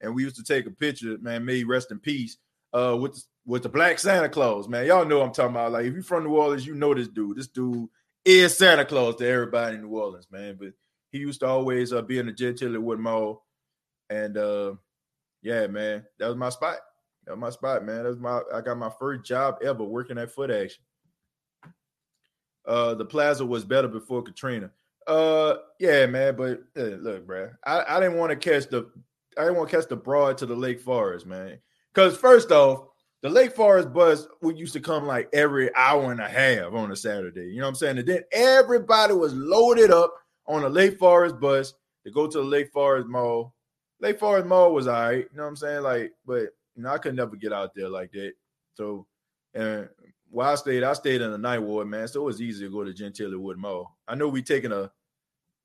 Speaker 2: and we used to take a picture, man, may rest in peace, uh, with, with the black Santa Claus, man. Y'all know I'm talking about. Like, if you're from New Orleans, you know this dude. This dude is Santa Claus to everybody in New Orleans, man. But he used to always uh, be in the Gentilly Wood Mall. And uh, yeah, man, that was my spot. That was my spot, man. That was my I got my first job ever working at foot action. Uh the plaza was better before Katrina. Uh yeah, man, but uh, look, bro. I, I didn't want to catch the I didn't want to catch the broad to the Lake Forest, man. Because first off, the Lake Forest bus would used to come like every hour and a half on a Saturday. You know what I'm saying? And then everybody was loaded up on a Lake Forest bus to go to the Lake Forest Mall. Lake Forest Mall was all right. You know what I'm saying? Like, but you know, I could never get out there like that. So, and while I stayed, I stayed in the Ninth Ward, man. So it was easy to go to Gentilly Wood Mall. I know we taking a,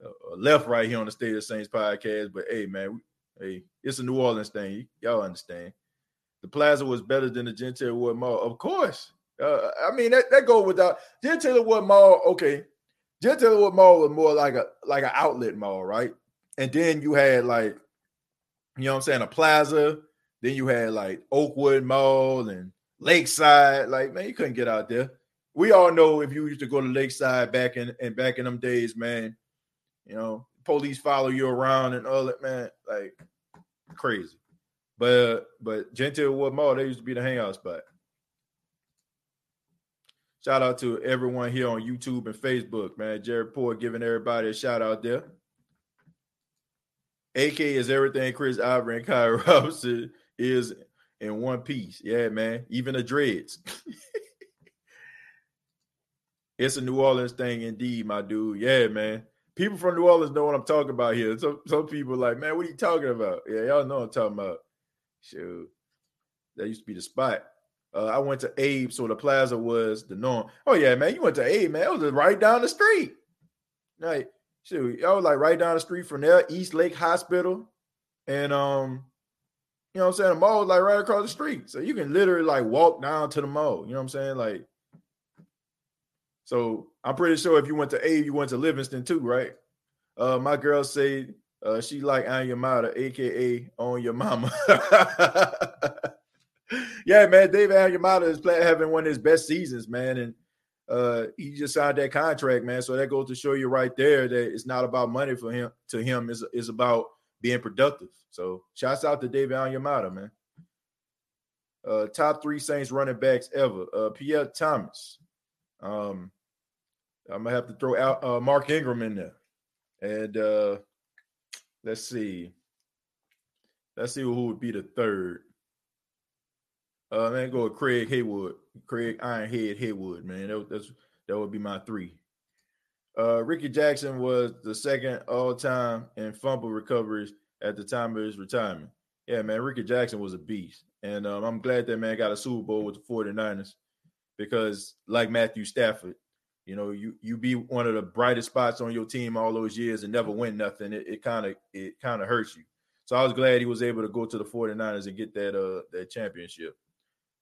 Speaker 2: a, left right here on the State of Saints podcast, but hey, man, hey, it's a New Orleans thing. Y'all understand? The Plaza was better than the Gentilly Wood Mall, of course. Uh, I mean, that, that go without Gentilly Wood Mall. Okay, Gentilly Wood Mall was more like a like an outlet mall, right? And then you had like, you know, what I'm saying a plaza then you had like Oakwood Mall and Lakeside. Like, man, you couldn't get out there. We all know if you used to go to Lakeside back in and back in them days, man, you know, police follow you around and all that, man, like crazy. But but Gentilly Wood Mall, they used to be the hangout spot. Shout out to everyone here on YouTube and Facebook, man. Jared Poor giving everybody a shout out there. AK is everything Chris Ivory and Kai Robinson is in one piece. Yeah, man. Even the dreads. it's a New Orleans thing indeed, my dude. Yeah, man. People from New Orleans know what I'm talking about here. Some some people like, man, what are you talking about? Yeah, y'all know I'm talking about. Shoot. That used to be the spot. Uh, I went to Abe, so the plaza was the norm. Oh, yeah, man. You went to Abe, man. It was right down the street. Like, shoot, y'all was like right down the street from there, East Lake Hospital. And um, you know what I'm saying? The mall is like right across the street. So you can literally like walk down to the mall. You know what I'm saying? Like, So I'm pretty sure if you went to Abe, you went to Livingston too, right? Uh, my girl say uh, she like your mother, aka on your mama. yeah, man, David Onyemata is playing having one of his best seasons, man, and uh, he just signed that contract, man. So that goes to show you right there that it's not about money for him. To him, is is about being productive. So shouts out to David Onyemata, man. Uh, top three Saints running backs ever. Uh, Pierre Thomas. Um, I'm gonna have to throw out uh, Mark Ingram in there, and uh, let's see, let's see who would be the third. Uh, man, go with Craig Heyward, Craig Ironhead Heyward, man. That, that's that would be my three. Uh, Rickey Jackson was the second all time in fumble recoveries at the time of his retirement. Yeah, man, Rickey Jackson was a beast. And um, I'm glad that man got a Super Bowl with the 49ers because, like Matthew Stafford, you know, you you be one of the brightest spots on your team all those years and never win nothing. It kind of it kind of hurts you. So I was glad he was able to go to the 49ers and get that uh that championship.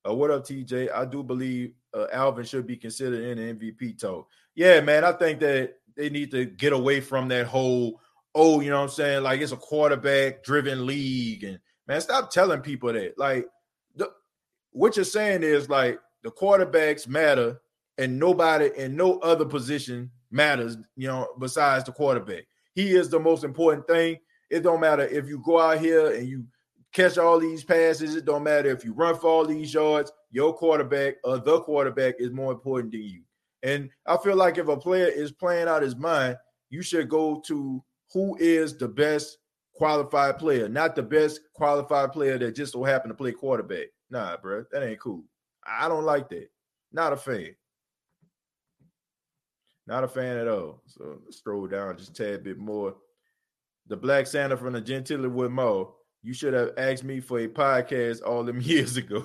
Speaker 2: Uh, what up, TJ? I do believe uh, Alvin should be considered in the MVP talk. Yeah, man, I think that they need to get away from that whole, oh, you know what I'm saying? Like it's a quarterback driven league. And man, stop telling people that. Like, the, what you're saying is like the quarterbacks matter and nobody in no other position matters, you know, besides the quarterback. He is the most important thing. It don't matter if you go out here and you catch all these passes. It don't matter if you run for all these yards. Your quarterback or the quarterback is more important than you. And I feel like if a player is playing out his mind, you should go to who is the best qualified player, not the best qualified player that just so happen to play quarterback. Nah, bro, that ain't cool. I don't like that. Not a fan. Not a fan at all. So let's scroll down just a tad bit more. The Black Santa from the Gentlewood Mall you should have asked me for a podcast all them years ago.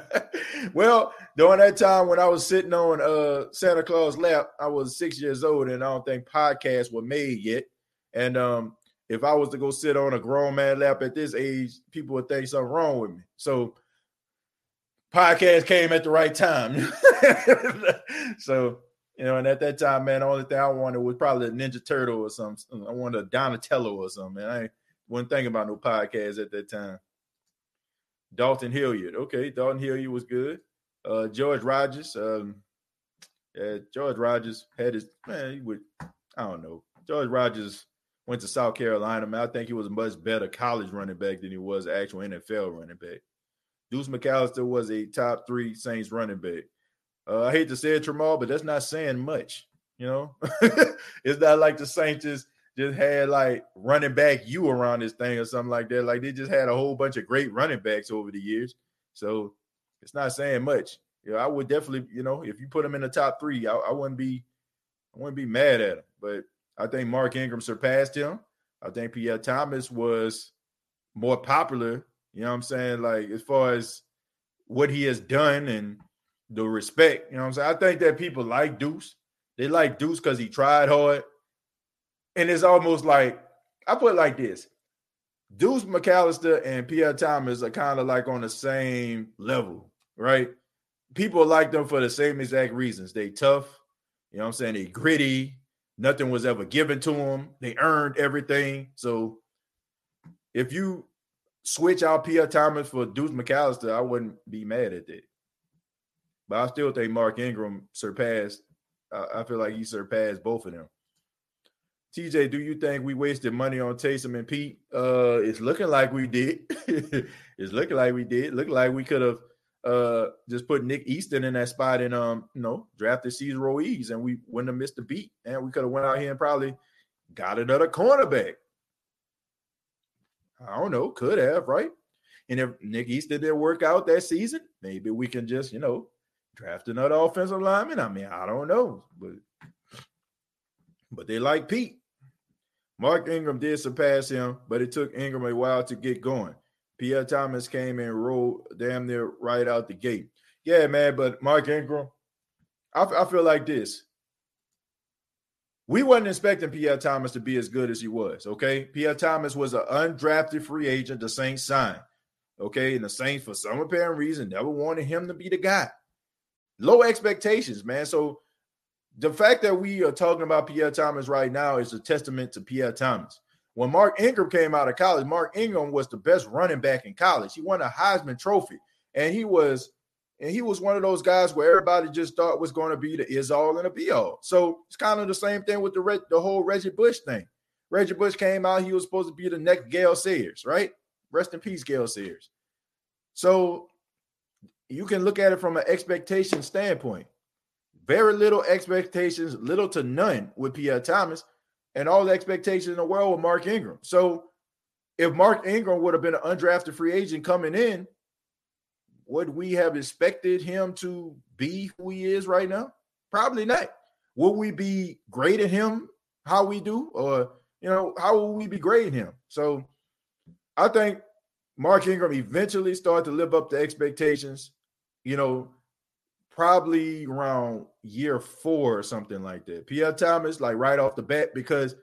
Speaker 2: well, during that time when I was sitting on uh Santa Claus lap, I was six years old and I don't think podcasts were made yet. And um, if I was to go sit on a grown man lap at this age, people would think something wrong with me. So podcast came at the right time. so you know, and at that time, man, the only thing I wanted was probably a Ninja Turtle or something. I wanted a Donatello or something. Man. I wasn't thinking about no podcast at that time. Dalton Hilliard. Okay, Dalton Hilliard was good. Uh, George Rogers. Um, yeah, George Rogers had his man. He would, I don't know. George Rogers went to South Carolina. Man, I think he was a much better college running back than he was actual NFL running back. Deuce McAllister was a top three Saints running back. Uh, I hate to say it, Tramal, but that's not saying much. You know, it's not like the Saints just just had like running back you around this thing or something like that. Like they just had a whole bunch of great running backs over the years. So it's not saying much. You know, I would definitely, you know, if you put him in the top three, I, I wouldn't be, I wouldn't be mad at him. But I think Mark Ingram surpassed him. I think Pierre Thomas was more popular. You know what I'm saying? Like as far as what he has done and the respect. You know what I'm saying? I think that people like Deuce. They like Deuce because he tried hard and it's almost like I put it like this: Deuce McAllister and Pierre Thomas are kind of like on the same level, right? People like them for the same exact reasons. They tough, you know what I'm saying? They gritty. Nothing was ever given to them. They earned everything. So if you switch out Pierre Thomas for Deuce McAllister, I wouldn't be mad at that. But I still think Mark Ingram surpassed. I feel like he surpassed both of them. TJ, do you think we wasted money on Taysom and Peat? Uh, it's looking like we did. it's looking like we did. Look like we could have uh just put Nick Easton in that spot and um you know drafted Cesar Ruiz and we wouldn't have missed a beat and we could have went out here and probably got another cornerback. I don't know, could have right. And if Nick Easton didn't work out that season, maybe we can just you know draft another offensive lineman. I mean, I don't know, but but they like Peat. Mark Ingram did surpass him, but it took Ingram a while to get going. Pierre Thomas came and rolled damn near right out the gate. Yeah, man, but Mark Ingram, I, I feel like this. We wasn't expecting Pierre Thomas to be as good as he was. Okay, Pierre Thomas was an undrafted free agent. The Saints signed. Okay, and the Saints, for some apparent reason, never wanted him to be the guy. Low expectations, man. So the fact that we are talking about Pierre Thomas right now is a testament to Pierre Thomas. When Mark Ingram came out of college, Mark Ingram was the best running back in college. He won a Heisman Trophy, and he was and he was one of those guys where everybody just thought was going to be the is all and a be all. So it's kind of the same thing with the the whole Reggie Bush thing. Reggie Bush came out, he was supposed to be the next Gale Sayers, right? Rest in peace, Gale Sayers. So you can look at it from an expectation standpoint. Very little expectations, little to none with Pierre Thomas, and all the expectations in the world with Mark Ingram. So if Mark Ingram would have been an undrafted free agent coming in, would we have expected him to be who he is right now? Probably not. Would we be grading him how we do, or you know, how will we be grading him? So I think Mark Ingram eventually started to live up to expectations. You know, probably around year four or something like that. Pierre Thomas, like right off the bat, because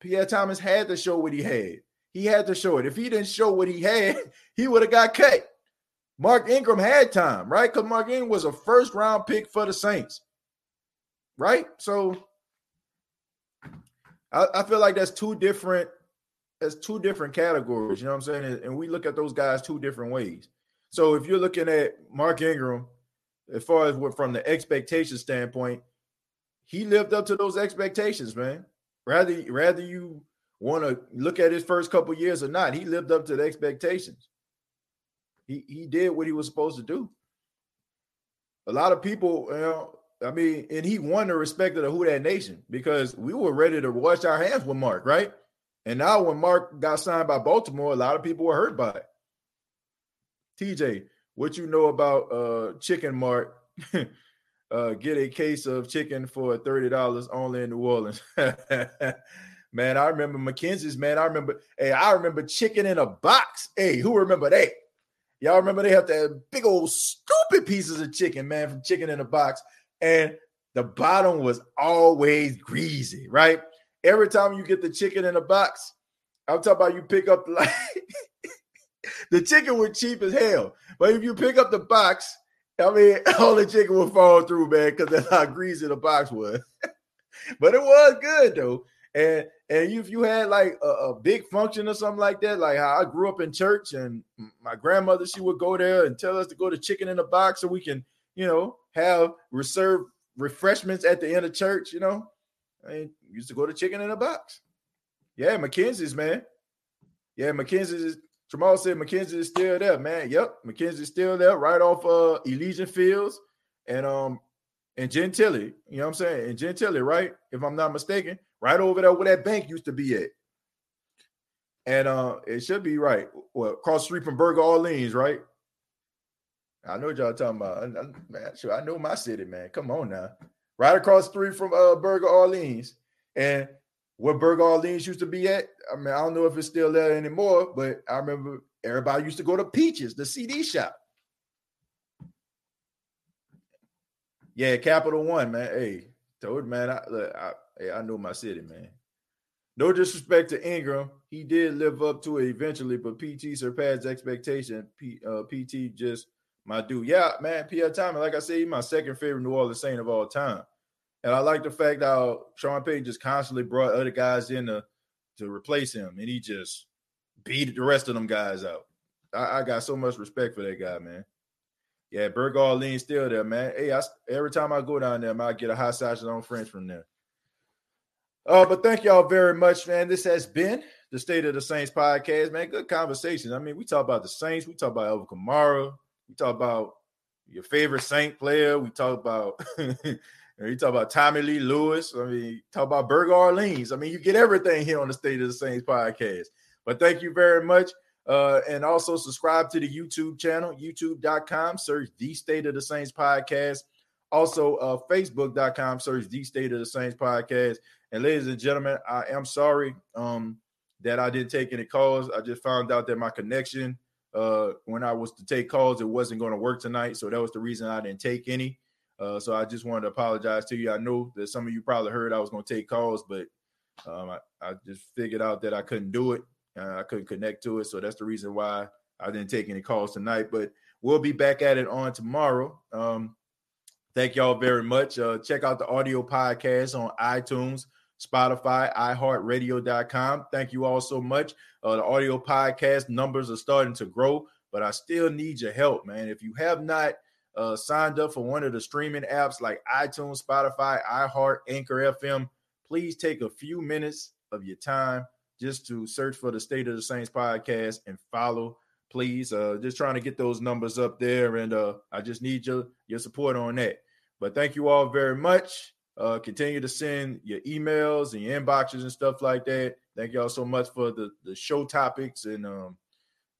Speaker 2: Pierre Thomas had to show what he had. He had to show it. If he didn't show what he had, he would have got cut. Mark Ingram had time, right? Because Mark Ingram was a first round pick for the Saints, right? So I, I, feel like that's two different. That's two different categories. You know what I'm saying? And we look at those guys two different ways. So if you're looking at Mark Ingram, as far as what from the expectation standpoint, he lived up to those expectations, man. Rather, rather you want to look at his first couple years or not, he lived up to the expectations. He he did what he was supposed to do. A lot of people, you know, I mean, and he won the respect of the Who Dat Nation because we were ready to wash our hands with Mark, right? And now when Mark got signed by Baltimore, a lot of people were hurt by it. TJ, what you know about uh Chicken Mart? uh, get a case of chicken for thirty dollars only in New Orleans. man, I remember McKenzie's. Man, I remember. Hey, I remember chicken in a box. Hey, who remember that? Y'all remember they have that big old stupid pieces of chicken, man, from chicken in a box. And the bottom was always greasy, right? Every time you get the chicken in a box, I'm talking about you pick up like the chicken was cheap as hell. But if you pick up the box, I mean, all the chicken will fall through, man, because that's how greasy the box was. but it was good though. And and if you had like a, a, big function or something like that, like how I grew up in church and my grandmother, she would go there and tell us to go to chicken in the box so we can, you know, have reserved refreshments at the end of church, you know. I used to go to chicken in a box. Yeah, McKenzie's, man. Yeah, McKenzie's. Jamal said McKenzie is still there, man. Yep, McKenzie's still there, right off uh Elysian Fields and um and Gentilly. You know what I'm saying? And Gentilly, right? If I'm not mistaken right over there where that bank used to be at. And uh it should be right. Well, across street from Burger Orleans, right? I know what y'all talking about. I, I, man, sure, I know my city, man. Come on now. Right across street from uh Burger Orleans. And where Burger Orleans used to be at, I mean, I don't know if it's still there anymore, but I remember everybody used to go to Peaches, the CD shop. Yeah, Capital One, man. Hey, told man, I, look, I Hey, I know my city, man. No disrespect to Ingram, he did live up to it eventually, but PT surpassed expectation. P, uh, PT just my dude. Yeah, man, Pierre Thomas, like I said, he's my second favorite New Orleans Saint of all time. And I like the fact how Sean Payton just constantly brought other guys in to, to replace him, and he just beat the rest of them guys out. I, I got so much respect for that guy, man. Yeah, Burger Orleans still there, man. Hey, I, every time I go down there, man, I get a hot sausage on French from there. Uh, but thank y'all very much, man. This has been the State of the Saints podcast, man. Good conversation. I mean, we talk about the Saints, we talk about Alvin Kamara, we talk about your favorite Saint player, we talk about you talk about Tommy Lee Lewis. I mean, talk about Burger Orleans. I mean, you get everything here on the State of the Saints podcast. But thank you very much. Uh, and also subscribe to the YouTube channel, youtube.com, search the State of the Saints podcast. Also, uh, facebook.com, search the State of the Saints podcast. And ladies and gentlemen, I am sorry um, that I didn't take any calls. I just found out that my connection, uh, when I was to take calls, it wasn't going to work tonight. So that was the reason I didn't take any. Uh, so I just wanted to apologize to you. I know that some of you probably heard I was going to take calls, but um, I, I, just figured out that I couldn't do it. Uh, I couldn't connect to it. So that's the reason why I didn't take any calls tonight. But we'll be back at it on tomorrow. Um, Thank y'all very much. Uh, check out the audio podcast on iTunes, Spotify, iHeartRadio.com. Thank you all so much. Uh, the audio podcast numbers are starting to grow, but I still need your help, man. If you have not uh, signed up for one of the streaming apps like iTunes, Spotify, iHeart, Anchor FM, please take a few minutes of your time just to search for the State of the Saints podcast and follow. Please, uh, just trying to get those numbers up there, and uh, I just need your your support on that. But thank you all very much. Uh, continue to send your emails and your inboxes and stuff like that. Thank y'all so much for the the show topics and um,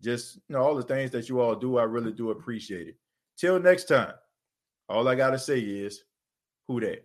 Speaker 2: just you know all the things that you all do. I really do appreciate it. Till next time, all I gotta say is, who that?